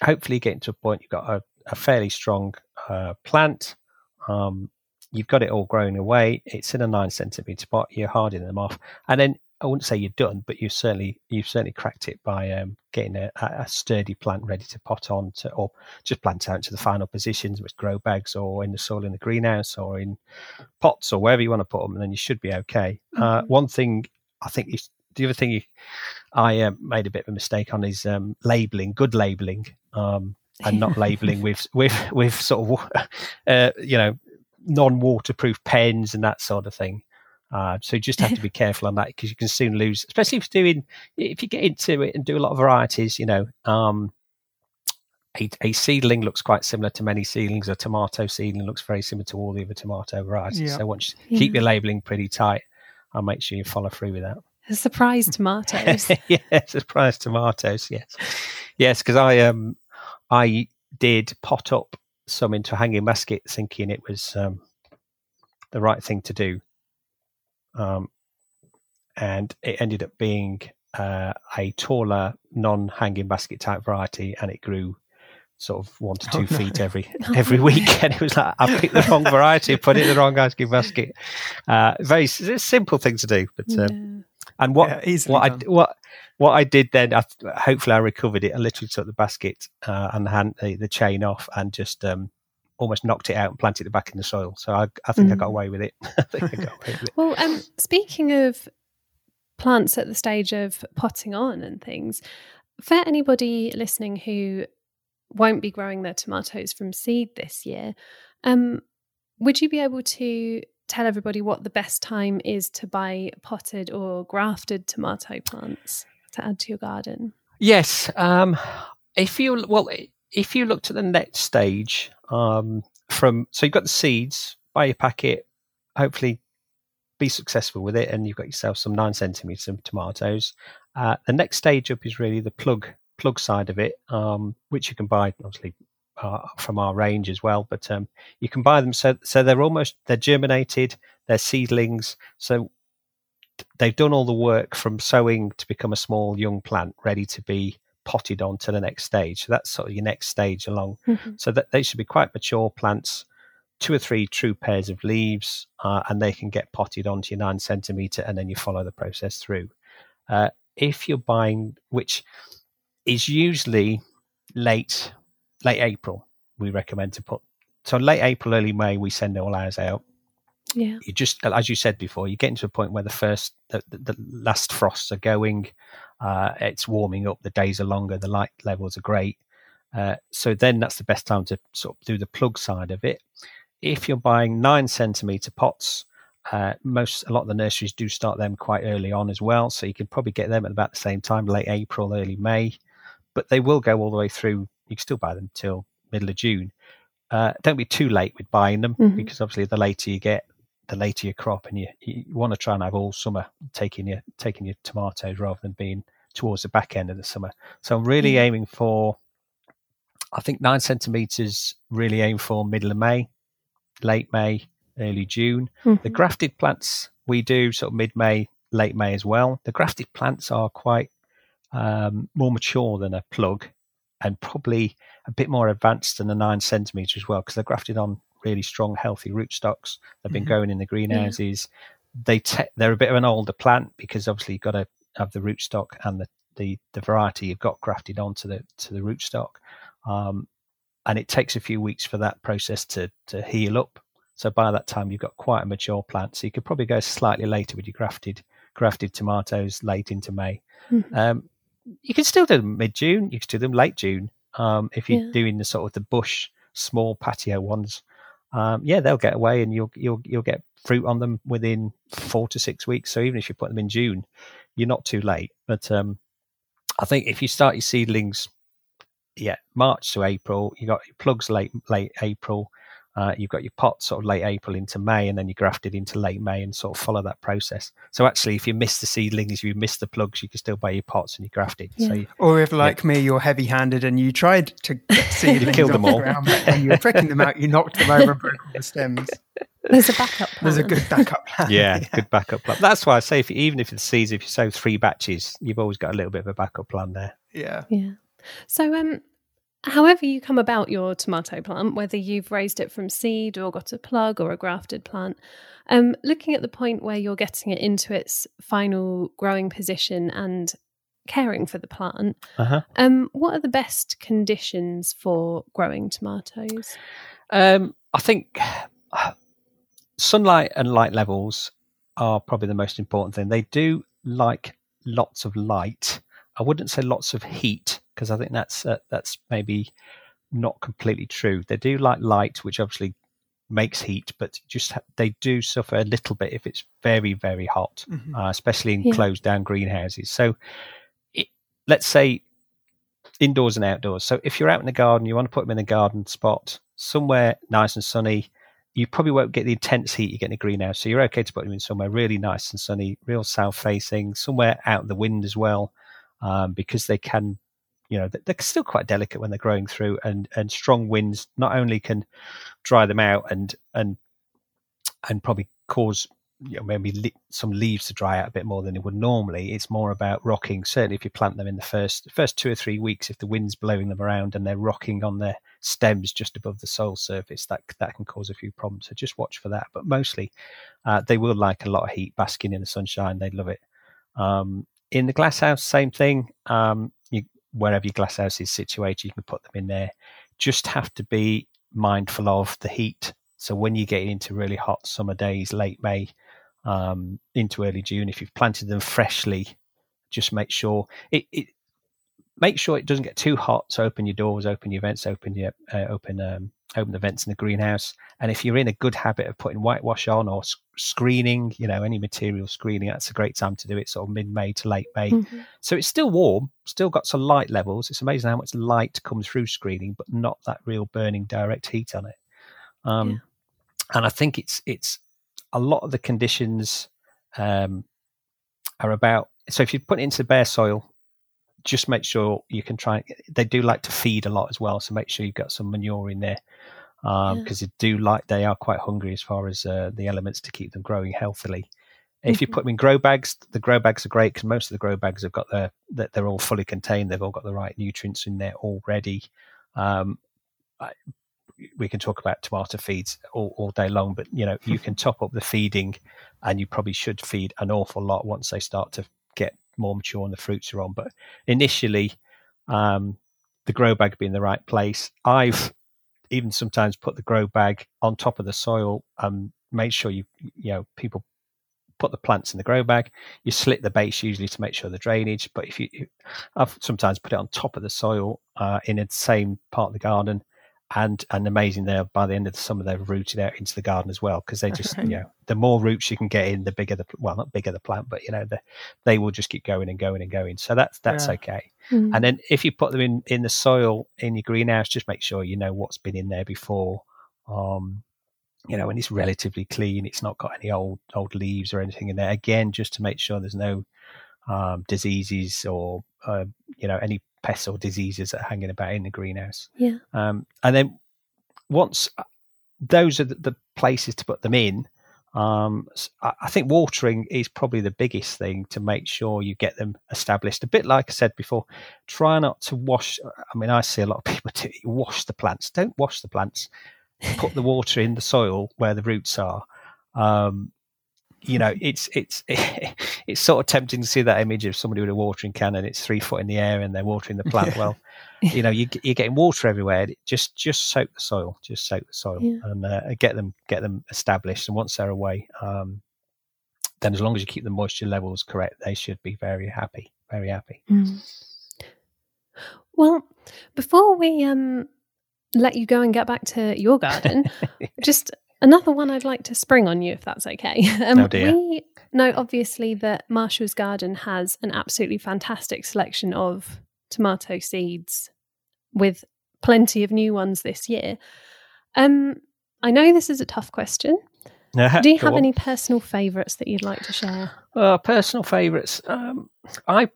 D: hopefully getting to a point you've got a, a fairly strong uh, plant. Um, you've got it all growing away. It's in a nine centimeter pot. You're hardening them off, and then I wouldn't say you're done, but you've certainly you've certainly cracked it by um, getting a, a, sturdy plant ready to pot on to, or just plant out to the final positions with grow bags or in the soil in the greenhouse or in pots or wherever you want to put them, and then you should be okay. Uh, mm-hmm. Uh, one thing I think is the other thing you, I uh, made a bit of a mistake on is um, labeling, good labeling, um, and not labeling with with with sort of uh, you know non-waterproof pens and that sort of thing. Uh, so you just have to be careful on that because you can soon lose, especially if you're doing, if you get into it and do a lot of varieties, you know, um, a, a, seedling looks quite similar to many seedlings. A tomato seedling looks very similar to all the other tomato varieties. Yeah. So once yeah. keep your labeling pretty tight, I'll make sure you follow through with that.
A: Surprise tomatoes.
D: yeah, surprise tomatoes. Yes, yes, because I um I did pot up some into a hanging basket, thinking it was um, the right thing to do um, and it ended up being uh, a taller, non-hanging basket type variety, and it grew sort of one to two oh, feet every every week, and it was like I picked the wrong variety, put it in the wrong hanging basket. Uh, very simple thing to do, but um, And what yeah, what done. I what what I did then, I, hopefully I recovered it. I literally took the basket uh, and the hand the, the, chain off and just um, almost knocked it out and planted it back in the soil. So I, I think mm. I got away with it. I think I got
A: away with it. Well, um, speaking of plants at the stage of potting on and things, for anybody listening who won't be growing their tomatoes from seed this year, um, would you be able to tell everybody what the best time is to buy potted or grafted tomato plants to add to your garden?
D: Yes. Um, if you well, if you looked at the next stage, um, from so you've got the seeds, buy your packet, hopefully be successful with it, and you've got yourself some nine centimeters of tomatoes. Uh, the next stage up is really the plug plug side of it, um, which you can buy obviously uh, from our range as well. But um, you can buy them so so they're almost they're germinated, they're seedlings, so they've done all the work from sowing to become a small young plant ready to be potted on to the next stage. So that's sort of your next stage along. Mm-hmm. So that they should be quite mature plants, two or three true pairs of leaves, uh, and they can get potted onto your nine centimeter, and then you follow the process through. Uh, if you're buying, which is usually late late April, we recommend to put. So late April, early May, we send all ours out.
A: Yeah.
D: You just, as you said before, you get into a point where the first, the, the, the last frosts are going. Uh, it's warming up. The days are longer. The light levels are great. Uh, so then that's the best time to sort of do the plug side of it. If you're buying nine centimeter pots, uh, most a lot of the nurseries do start them quite early on as well, so you can probably get them at about the same time, late April, early May. But they will go all the way through. You can still buy them till middle of June. Uh, don't be too late with buying them mm-hmm. because obviously the later you get, the later your crop, and you, you want to try and have all summer taking your taking your tomatoes rather than being towards the back end of the summer. So I'm really mm-hmm. aiming for, I think nine centimeters. Really aim for middle of May, late May, early June. Mm-hmm. The grafted plants we do sort of mid May, late May as well. The grafted plants are quite um, more mature than a plug and probably a bit more advanced than the nine centimeter as well because they're grafted on really strong, healthy rootstocks. They've been mm-hmm. growing in the greenhouses. Yeah. They te- they're a bit of an older plant because obviously you've got to have the rootstock and the, the, the variety you've got grafted onto the to the rootstock. Um, and it takes a few weeks for that process to to heal up. So by that time you've got quite a mature plant. So you could probably go slightly later with your grafted grafted tomatoes late into May. Mm-hmm. Um, you can still do them mid June. You can do them late June. Um, if you're yeah. doing the sort of the bush small patio ones, um, yeah, they'll get away and you'll you'll you'll get fruit on them within four to six weeks. So even if you put them in June, you're not too late. But um, I think if you start your seedlings, yeah, March to April, you got your plugs late late April, uh, you've got your pot sort of late April into May, and then you grafted into late May and sort of follow that process. So actually, if you miss the seedlings, you miss the plugs, you can still buy your pots and you grafted. Yeah. So you,
B: or if, like me, you're heavy-handed and you tried to get seedlings, you killed them all, the and you were pricking them out, you knocked them over and broke all the stems.
A: There's a backup plan.
B: There's a good backup plan.
D: Yeah, yeah. good backup plan. That's why I say, if you, even if it's seeds, if you sow three batches, you've always got a little bit of a backup plan there.
B: Yeah.
A: Yeah. So, um, However, you come about your tomato plant, whether you've raised it from seed or got a plug or a grafted plant, um, looking at the point where you're getting it into its final growing position and caring for the plant, uh-huh. um, what are the best conditions for growing tomatoes?
D: Um, I think sunlight and light levels are probably the most important thing. They do like lots of light. I wouldn't say lots of heat because I think that's uh, that's maybe not completely true. They do like light, which obviously makes heat, but just ha- they do suffer a little bit if it's very very hot, mm-hmm. uh, especially in yeah. closed down greenhouses. So, it, let's say indoors and outdoors. So if you're out in the garden, you want to put them in a garden spot somewhere nice and sunny. You probably won't get the intense heat you get in a greenhouse, so you're okay to put them in somewhere really nice and sunny, real south facing, somewhere out in the wind as well, um, because they can you know they're still quite delicate when they're growing through and and strong winds not only can dry them out and and and probably cause you know maybe li- some leaves to dry out a bit more than it would normally. It's more about rocking certainly if you plant them in the first first two or three weeks if the wind's blowing them around and they're rocking on their stems just above the soil surface that that can cause a few problems. So just watch for that. But mostly uh, they will like a lot of heat basking in the sunshine. They love it. Um, in the glass house, same thing. Um, wherever your glass house is situated, you can put them in there. Just have to be mindful of the heat. So when you get into really hot summer days, late May um, into early June, if you've planted them freshly, just make sure it, it make sure it doesn't get too hot. So open your doors, open your vents, open your uh, open um, open the vents in the greenhouse. And if you're in a good habit of putting whitewash on or screening, you know, any material screening, that's a great time to do it. Sort of mid May to late May. Mm-hmm. So it's still warm, still got some light levels. It's amazing how much light comes through screening, but not that real burning direct heat on it. Um, yeah. And I think it's it's a lot of the conditions um, are about. So if you put it into bare soil, just make sure you can try. They do like to feed a lot as well, so make sure you've got some manure in there because um, yeah. they do like they are quite hungry as far as uh, the elements to keep them growing healthily. Mm-hmm. If you mm-hmm. put them in grow bags, the grow bags are great because most of the grow bags have got their that they're all fully contained. They've all got the right nutrients in there already. Um, I, we can talk about tomato feeds all, all day long, but you know you can top up the feeding, and you probably should feed an awful lot once they start to get more mature and the fruits are on. But initially, um, the grow bag being the right place. I've even sometimes put the grow bag on top of the soil and make sure you you know people put the plants in the grow bag. You slit the base usually to make sure the drainage. But if you, I've sometimes put it on top of the soil uh, in the same part of the garden and and amazing there by the end of the summer they've rooted out into the garden as well because they just you know the more roots you can get in the bigger the well not bigger the plant but you know the, they will just keep going and going and going so that's that's yeah. okay mm. and then if you put them in in the soil in your greenhouse just make sure you know what's been in there before um you know and it's relatively clean it's not got any old old leaves or anything in there again just to make sure there's no um, diseases or uh, you know any pests or diseases that are hanging about in the greenhouse.
A: Yeah.
D: Um, and then once uh, those are the, the places to put them in, um, I think watering is probably the biggest thing to make sure you get them established. A bit like I said before, try not to wash. I mean, I see a lot of people do wash the plants. Don't wash the plants. Put the water in the soil where the roots are. Um, you know, it's it's it's sort of tempting to see that image of somebody with a watering can and it's three foot in the air and they're watering the plant. Well, you know, you, you're getting water everywhere. Just just soak the soil, just soak the soil, yeah. and uh, get them get them established. And once they're away, um, then as long as you keep the moisture levels correct, they should be very happy, very happy. Mm.
A: Well, before we um let you go and get back to your garden, just Another one I'd like to spring on you, if that's okay.
D: Um, oh dear.
A: We know obviously that Marshalls Garden has an absolutely fantastic selection of tomato seeds with plenty of new ones this year. Um, I know this is a tough question. Do you have on. any personal favourites that you'd like to share?
D: Uh, personal favourites. Um, I,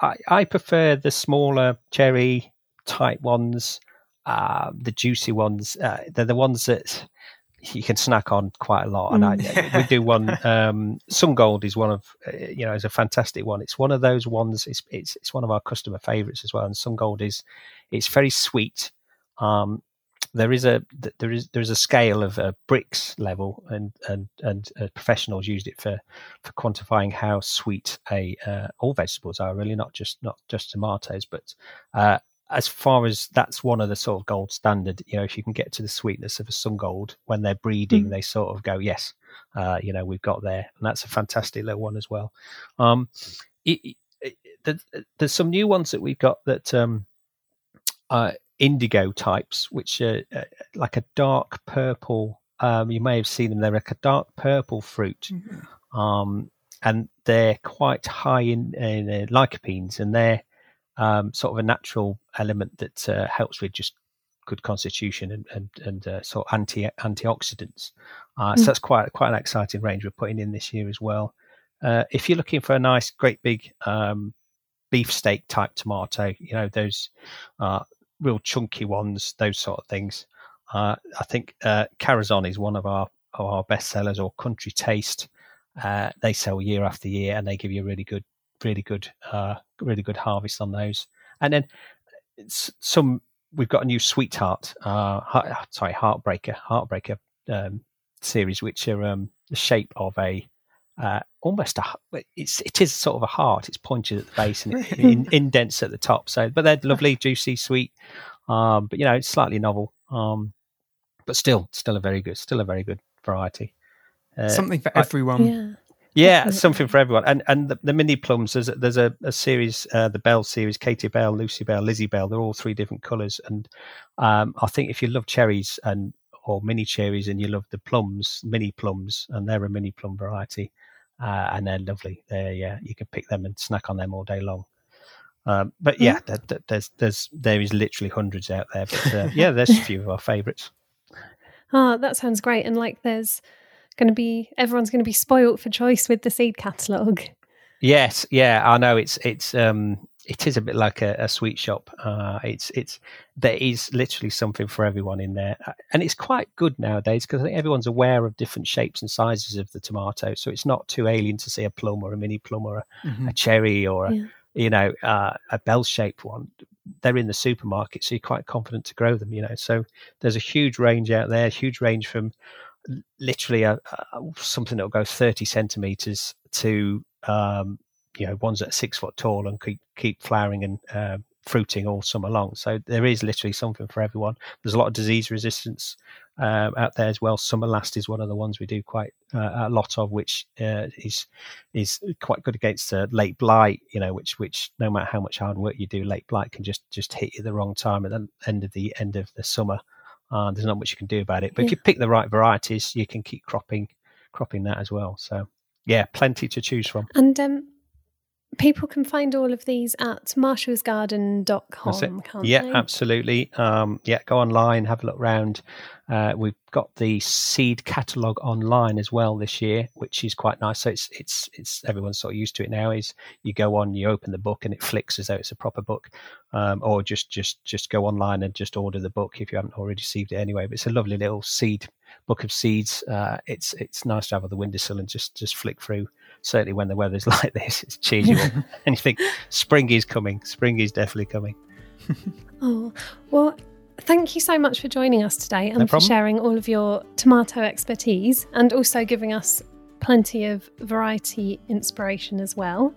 D: I, I prefer the smaller cherry type ones, uh, the juicy ones. Uh, they're the ones that you can snack on quite a lot. And I, mm. we do one. Um, Sun Gold is one of uh, you know is a fantastic one. It's one of those ones. It's it's, it's one of our customer favourites as well. And Sun Gold is it's very sweet. Um, there is a there is there is a scale of a Brix level, and and and uh, professionals used it for for quantifying how sweet a uh, all vegetables are. Really, not just not just tomatoes, but uh, as far as that's one of the sort of gold standard, you know, if you can get to the sweetness of a sun gold when they're breeding, mm. they sort of go, yes, uh, you know, we've got there, and that's a fantastic little one as well. Um, it, it, it, there's some new ones that we've got that um, uh, indigo types, which are uh, like a dark purple. Um, you may have seen them; they're like a dark purple fruit, mm-hmm. um, and they're quite high in, in uh, lycopenes, and they're um, sort of a natural element that uh, helps with just good constitution and and, and uh, sort of anti antioxidants. Uh, mm. So that's quite quite an exciting range we're putting in this year as well. Uh, if you're looking for a nice, great big um, beefsteak type tomato, you know those uh, real chunky ones, those sort of things. Uh, I think uh, Carrezon is one of our of our best sellers, or Country Taste. they sell year after year, and they give you a really good really good, uh, really good harvest on those. And then some we've got a new sweetheart, uh, heart, sorry, heartbreaker, heartbreaker um, series, which are um, the shape of a uh, almost a it's it is sort of a heart. It's pointed at the base and it, in, indents at the top. So, but they're lovely, juicy, sweet. Um, but you know, it's slightly novel. Um, but still, still a very good, still a very good variety.
B: Uh, Something for everyone.
A: yeah.
D: Yeah, something for everyone. And and the, the mini plums, there's a, there's a, a series, uh, the Bell series, Katie Bell, Lucy Bell, Lizzie Bell. They're all three different colours. And um, I think if you love cherries and or mini cherries and you love the plums, mini plums, and they're a mini plum variety, uh, and they're lovely. They yeah, you can pick them and snack on them all day long. Um, but yeah, mm. there, there's there's there is literally hundreds out there. But uh, yeah, there's a few of our favourites.
A: Oh, that sounds great. And like, there's going to be everyone's going to be spoilt for choice with the seed catalogue.
D: Yes, yeah, I know. It's it's um it is a bit like a, a sweet shop. Uh, it's it's there is literally something for everyone in there, uh, and it's quite good nowadays because I think everyone's aware of different shapes and sizes of the tomato, so it's not too alien to see a plum or a mini plum or a, mm-hmm. a cherry or a, yeah. you know uh, a bell shaped one. They're in the supermarket, so you're quite confident to grow them. You know, so there's a huge range out there, huge range from literally a, a something that will go 30 centimeters to um, you know ones that are six foot tall and keep keep flowering and uh, fruiting all summer long. So there is literally something for everyone. There's a lot of disease resistance uh, out there as well. Summer last is one of the ones we do quite uh, a lot of, which uh, is is quite good against uh, late blight. You know, which which no matter how much hard work you do, late blight can just just hit you the wrong time at the end of the end of the summer. Uh, there's not much you can do about it. But yeah. if you pick the right varieties, you can keep cropping cropping that as well. So yeah, plenty to choose from.
A: And um, people can find all of these at marshallsgarden.com, can't
D: yeah,
A: they?
D: absolutely. Um, yeah, go online, have a look around. Uh, we've got the seed catalogue online as well this year, which is quite nice. So it's it's it's everyone's sort of used to it now. Is you go on, you open the book, and it flicks as though it's a proper book, um, or just just just go online and just order the book if you haven't already received it anyway. But it's a lovely little seed book of seeds. Uh, it's it's nice to have on the windowsill and just just flick through certainly when the weather's like this, it's cheers you up. and you think spring is coming. Spring is definitely coming.
A: oh well, thank you so much for joining us today and no for sharing all of your tomato expertise and also giving us plenty of variety inspiration as well.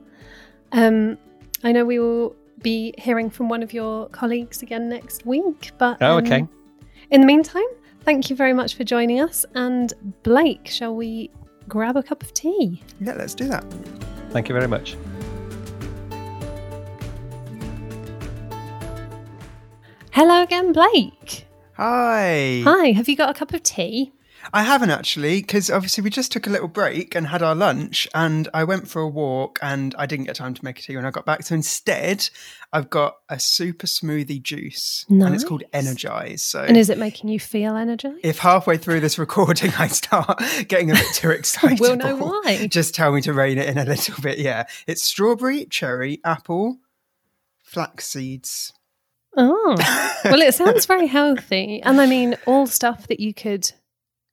A: Um, I know we will be hearing from one of your colleagues again next week, but
D: oh, okay. Um,
A: in the meantime, thank you very much for joining us. And Blake, shall we grab a cup of tea.
B: Yeah, let's do that.
D: Thank you very much.
A: Hello again, Blake.
B: Hi.
A: Hi, have you got a cup of tea?
B: I haven't actually, because obviously we just took a little break and had our lunch, and I went for a walk, and I didn't get time to make a tea when I got back. So instead, I've got a super smoothie juice, nice. and it's called Energize. So,
A: and is it making you feel energized?
B: If halfway through this recording I start getting a bit too excited,
A: we'll know why.
B: Just tell me to rein it in a little bit. Yeah, it's strawberry, cherry, apple, flax seeds.
A: Oh, well, it sounds very healthy. And I mean, all stuff that you could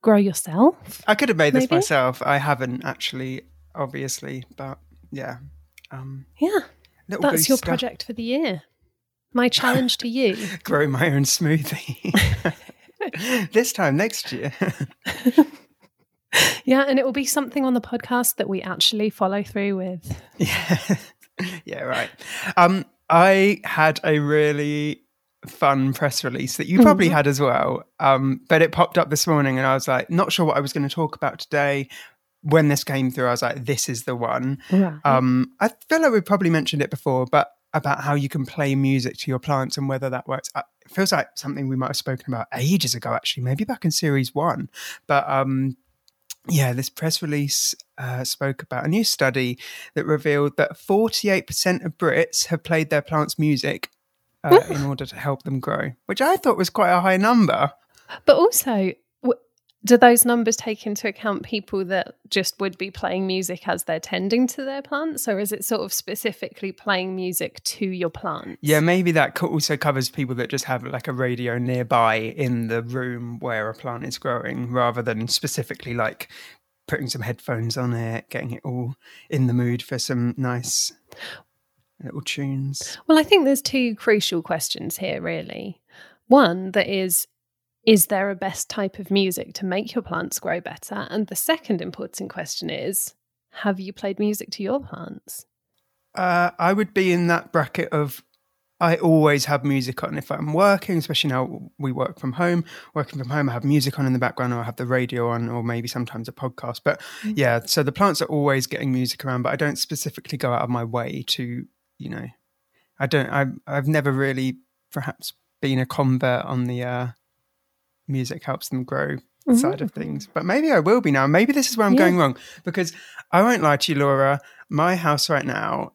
A: grow yourself?
B: I could have made this maybe? myself. I haven't actually, obviously, but yeah. Um,
A: yeah. That's your project for the year. My challenge to you.
B: Grow my own smoothie. this time next year.
A: yeah, and it will be something on the podcast that we actually follow through with.
B: Yeah. yeah, right. Um, I had a really fun press release that you probably mm-hmm. had as well. Um, but it popped up this morning and I was like, not sure what I was going to talk about today. When this came through, I was like, this is the one. Right. Um, I feel like we probably mentioned it before, but about how you can play music to your plants and whether that works. Uh, it feels like something we might have spoken about ages ago, actually, maybe back in series one. But um, yeah, this press release uh, spoke about a new study that revealed that 48% of Brits have played their plants music uh, in order to help them grow, which I thought was quite a high number.
A: But also, do those numbers take into account people that just would be playing music as they're tending to their plants, or is it sort of specifically playing music to your plants?
B: Yeah, maybe that also covers people that just have like a radio nearby in the room where a plant is growing, rather than specifically like putting some headphones on it, getting it all in the mood for some nice little tunes?
A: Well, I think there's two crucial questions here, really. One that is, is there a best type of music to make your plants grow better? And the second important question is, have you played music to your plants?
B: Uh, I would be in that bracket of I always have music on. If I'm working, especially now we work from home, working from home, I have music on in the background or I have the radio on or maybe sometimes a podcast. But mm-hmm. yeah, so the plants are always getting music around, but I don't specifically go out of my way to, you know, I don't, I've, I've never really perhaps been a convert on the uh, music helps them grow mm-hmm. side of things. But maybe I will be now. Maybe this is where I'm yeah. going wrong because I won't lie to you, Laura. My house right now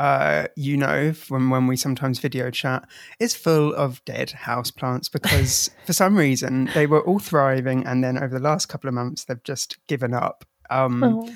B: uh, you know, from when we sometimes video chat, is full of dead house plants because for some reason they were all thriving, and then over the last couple of months they've just given up. Um, oh.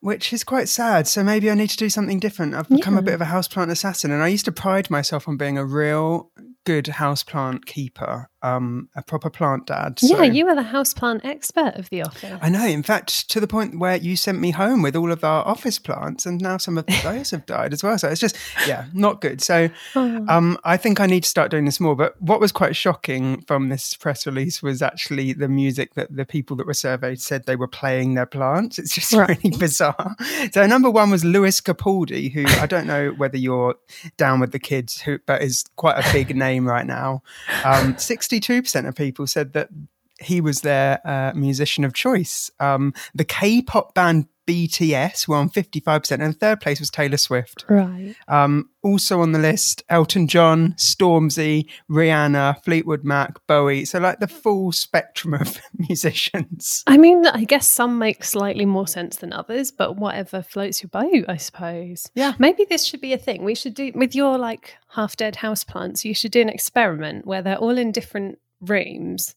B: Which is quite sad. So maybe I need to do something different. I've become yeah. a bit of a houseplant assassin, and I used to pride myself on being a real good houseplant keeper, um, a proper plant dad.
A: So. Yeah, you are the houseplant expert of the office.
B: I know. In fact, to the point where you sent me home with all of our office plants, and now some of those have died as well. So it's just, yeah, not good. So oh. um, I think I need to start doing this more. But what was quite shocking from this press release was actually the music that the people that were surveyed said they were playing their plants. It's just right. really bizarre. So number one was Lewis Capaldi, who I don't know whether you're down with the kids, who but is quite a big name right now. Um, 62% of people said that he was their uh, musician of choice. Um, the K pop band BTS were on 55%, and third place was Taylor Swift.
A: Right.
B: Um, also on the list, Elton John, Stormzy, Rihanna, Fleetwood Mac, Bowie. So, like the full spectrum of musicians.
A: I mean, I guess some make slightly more sense than others, but whatever floats your boat, I suppose.
B: Yeah.
A: Maybe this should be a thing. We should do, with your like half dead houseplants, you should do an experiment where they're all in different rooms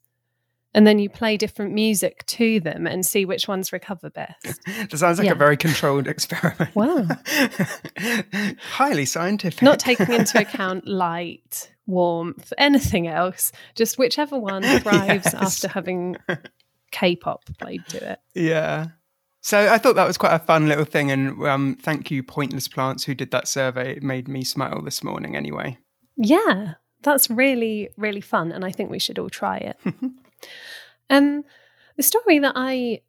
A: and then you play different music to them and see which ones recover best.
B: that sounds like yeah. a very controlled experiment.
A: Wow.
B: Highly scientific.
A: Not taking into account light, warmth, anything else, just whichever one thrives yes. after having K pop played to it.
B: Yeah. So I thought that was quite a fun little thing. And um, thank you, Pointless Plants, who did that survey. It made me smile this morning anyway.
A: Yeah, that's really, really fun. And I think we should all try it. Um, the story that I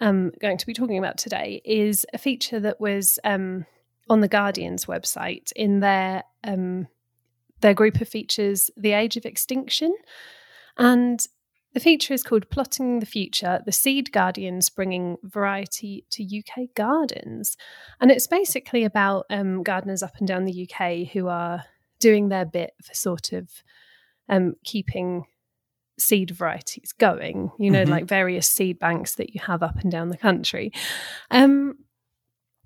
A: am going to be talking about today is a feature that was um, on the Guardian's website in their um, their group of features, "The Age of Extinction," and the feature is called "Plotting the Future: The Seed Guardians Bringing Variety to UK Gardens," and it's basically about um, gardeners up and down the UK who are doing their bit for sort of um, keeping seed varieties going, you know, mm-hmm. like various seed banks that you have up and down the country. Um,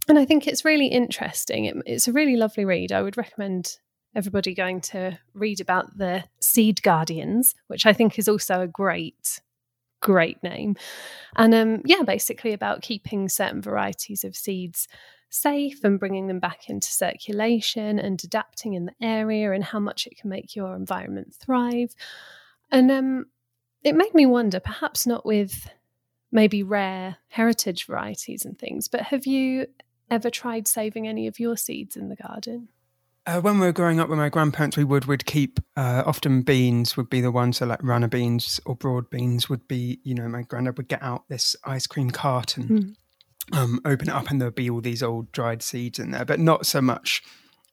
A: and I think it's really interesting. It, it's a really lovely read. I would recommend everybody going to read about the Seed Guardians, which I think is also a great, great name. And um, yeah, basically about keeping certain varieties of seeds safe and bringing them back into circulation and adapting in the area and how much it can make your environment thrive. And um, it made me wonder, perhaps not with maybe rare heritage varieties and things, but have you ever tried saving any of your seeds in the garden?
B: Uh, when we were growing up with my grandparents, we would would keep uh, often beans would be the ones, so like runner beans or broad beans would be. You know, my granddad would get out this ice cream carton, mm. um, open it up, and there'd be all these old dried seeds in there, but not so much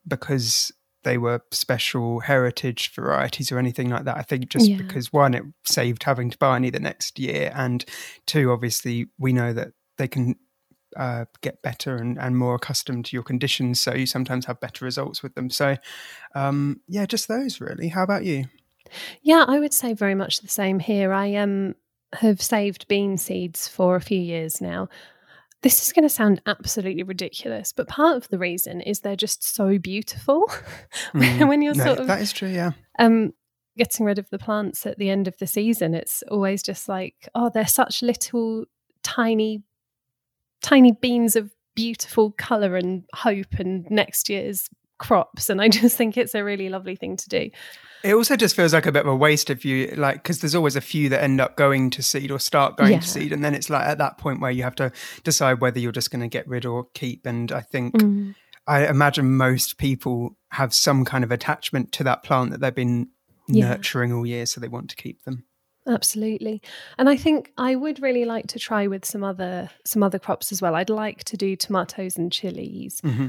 B: because they were special heritage varieties or anything like that. I think just yeah. because one, it saved having to buy any the next year, and two, obviously, we know that they can uh, get better and, and more accustomed to your conditions, so you sometimes have better results with them. So, um, yeah, just those really. How about you?
A: Yeah, I would say very much the same here. I um, have saved bean seeds for a few years now. This is going to sound absolutely ridiculous, but part of the reason is they're just so beautiful.
B: Mm.
A: when you're sort of
B: that is true, yeah.
A: Um, getting rid of the plants at the end of the season, it's always just like, oh, they're such little, tiny, tiny beans of beautiful color and hope and next year's crops. And I just think it's a really lovely thing to do.
B: It also just feels like a bit of a waste if you like, because there's always a few that end up going to seed or start going yeah. to seed. And then it's like at that point where you have to decide whether you're just going to get rid or keep. And I think, mm. I imagine most people have some kind of attachment to that plant that they've been yeah. nurturing all year. So they want to keep them.
A: Absolutely. And I think I would really like to try with some other some other crops as well. I'd like to do tomatoes and chilies.
B: Mm-hmm.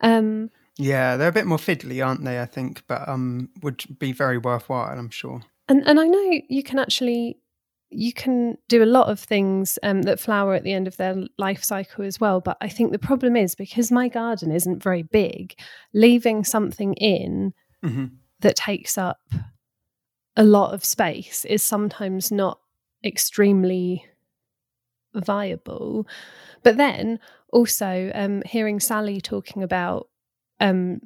A: Um
B: Yeah, they're a bit more fiddly, aren't they? I think, but um, would be very worthwhile. I'm sure.
A: and and I know you can actually you can do a lot of things um, that flower at the end of their life cycle as well. But I think the problem is because my garden isn't very big, leaving something in
B: hmm
A: that takes up a lot of space is sometimes not extremely viable. But then also um, hearing Sally talking about, um,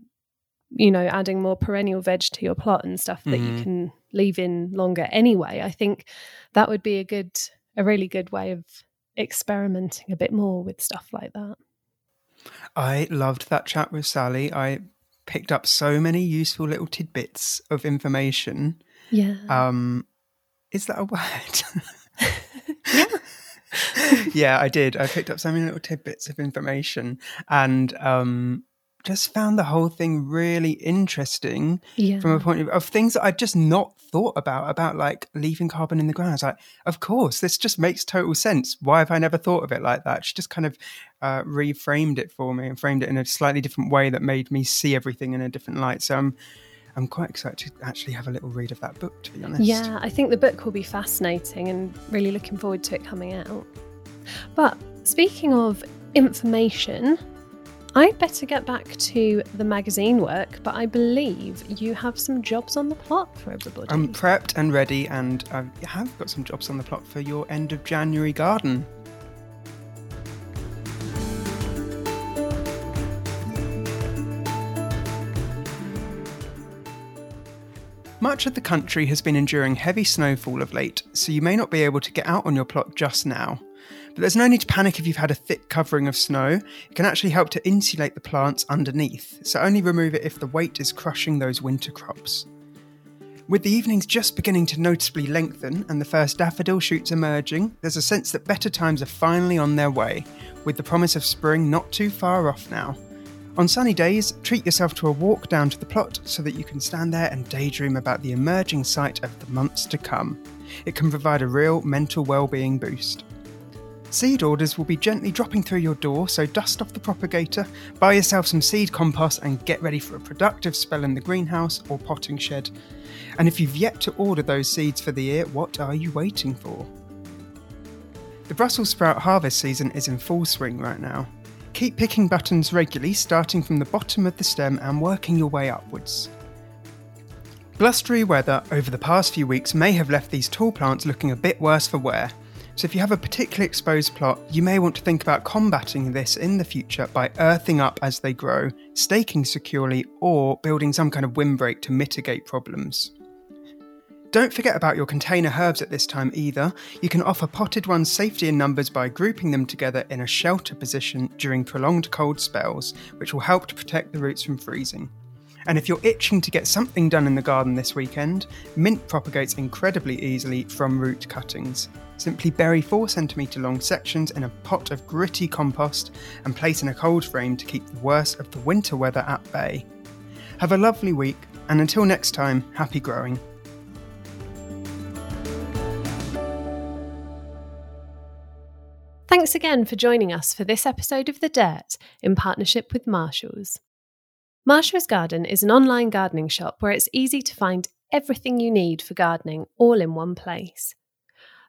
A: you know, adding more perennial veg to your plot and stuff that you
B: Mhm.
A: can leave in longer anyway, I think that would be a good, a really good way of experimenting a bit more with stuff like that.
B: I loved that chat with Sally. I picked up so many useful little tidbits of information.
A: Yeah.
B: Um, is that a word? yeah, I did. I picked up so many little tidbits of information and um, just found the whole thing really interesting
A: yeah.
B: from a point of of things that I'd just not thought about, about like leaving carbon in the ground. I was like, of course, this just makes total sense. Why have I never thought of it like that? She just kind of uh, reframed it for me and framed it in a slightly different way that made me see everything in a different light. So I'm, I'm quite excited to actually have a little read of that book, to be honest.
A: Yeah, I think the book will be fascinating and really looking forward to it coming out. But speaking of information, I'd better get back to the magazine work, but I believe you have some jobs on the plot for everybody.
B: I'm prepped and ready, and I have got some jobs on the plot for your end of January garden. Much of the country has been enduring heavy snowfall of late, so you may not be able to get out on your plot just now. But there's no need to panic if you've had a thick covering of snow. It can actually help to insulate the plants underneath, so only remove it if the weight is crushing those winter crops. With the evenings just beginning to noticeably lengthen and the first daffodil shoots emerging, there's a sense that better times are finally on their way, with the promise of spring not too far off now. On sunny days, treat yourself to a walk down to the plot so that you can stand there and daydream about the emerging sight of the months to come. It can provide a real mental well-being boost. Seed orders will be gently dropping through your door, so dust off the propagator, buy yourself some seed compost, and get ready for a productive spell in the greenhouse or potting shed. And if you've yet to order those seeds for the year, what are you waiting for? The Brussels sprout harvest season is in full swing right now. Keep picking buttons regularly, starting from the bottom of the stem and working your way upwards. Blustery weather over the past few weeks may have left these tall plants looking a bit worse for wear, so if you have a particularly exposed plot, you may want to think about combating this in the future by earthing up as they grow, staking securely, or building some kind of windbreak to mitigate problems. Don't forget about your container herbs at this time either. You can offer potted ones safety in numbers by grouping them together in a shelter position during prolonged cold spells, which will help to protect the roots from freezing. And if you're itching to get something done in the garden this weekend, mint propagates incredibly easily from root cuttings. Simply bury 4cm long sections in a pot of gritty compost and place in a cold frame to keep the worst of the winter weather at bay. Have a lovely week, and until next time, happy growing.
A: Thanks again for joining us for this episode of The Dirt in partnership with Marshalls. Marshalls Garden is an online gardening shop where it's easy to find everything you need for gardening all in one place.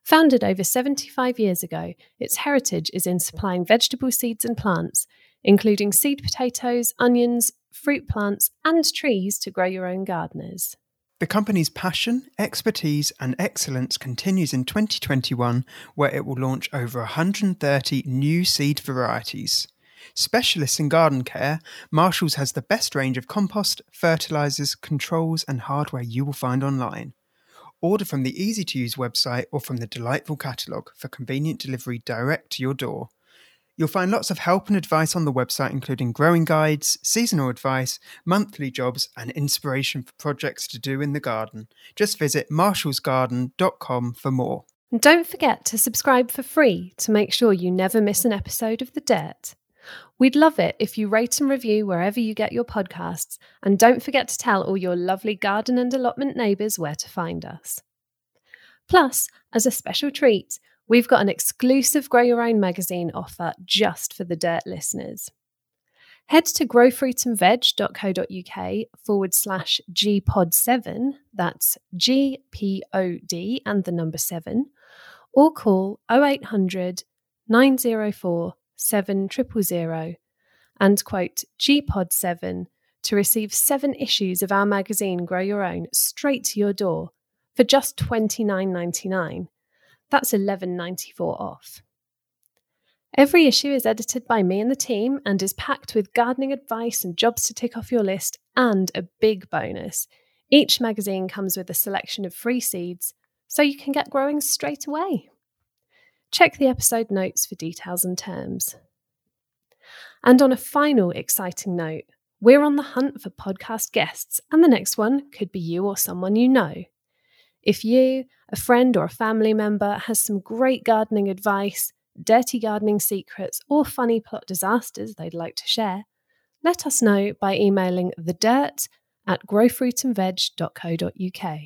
A: Founded over 75 years ago, its heritage is in supplying vegetable seeds and plants, including seed potatoes, onions, fruit plants, and trees to grow your own gardeners.
B: The company's passion, expertise, and excellence continues in 2021, where it will launch over 130 new seed varieties. Specialists in garden care, Marshalls has the best range of compost, fertilizers, controls, and hardware you will find online. Order from the easy to use website or from the delightful catalogue for convenient delivery direct to your door. You'll find lots of help and advice on the website, including growing guides, seasonal advice, monthly jobs, and inspiration for projects to do in the garden. Just visit marshallsgarden.com for more.
A: And don't forget to subscribe for free to make sure you never miss an episode of The Dirt. We'd love it if you rate and review wherever you get your podcasts, and don't forget to tell all your lovely garden and allotment neighbours where to find us. Plus, as a special treat, we've got an exclusive Grow Your Own magazine offer just for the Dirt listeners. Head to growfruitandveg.co.uk forward slash GPOD7, that's G P O D and the number 7, or call 0800 904 7000 and quote GPOD7 to receive seven issues of our magazine Grow Your Own straight to your door for just $29.99. That's $11.94 off. Every issue is edited by me and the team and is packed with gardening advice and jobs to tick off your list, and a big bonus. Each magazine comes with a selection of free seeds, so you can get growing straight away. Check the episode notes for details and terms. And on a final exciting note, we're on the hunt for podcast guests, and the next one could be you or someone you know. If you, a friend, or a family member has some great gardening advice, dirty gardening secrets, or funny plot disasters they'd like to share, let us know by emailing the dirt at growfruitandveg.co.uk.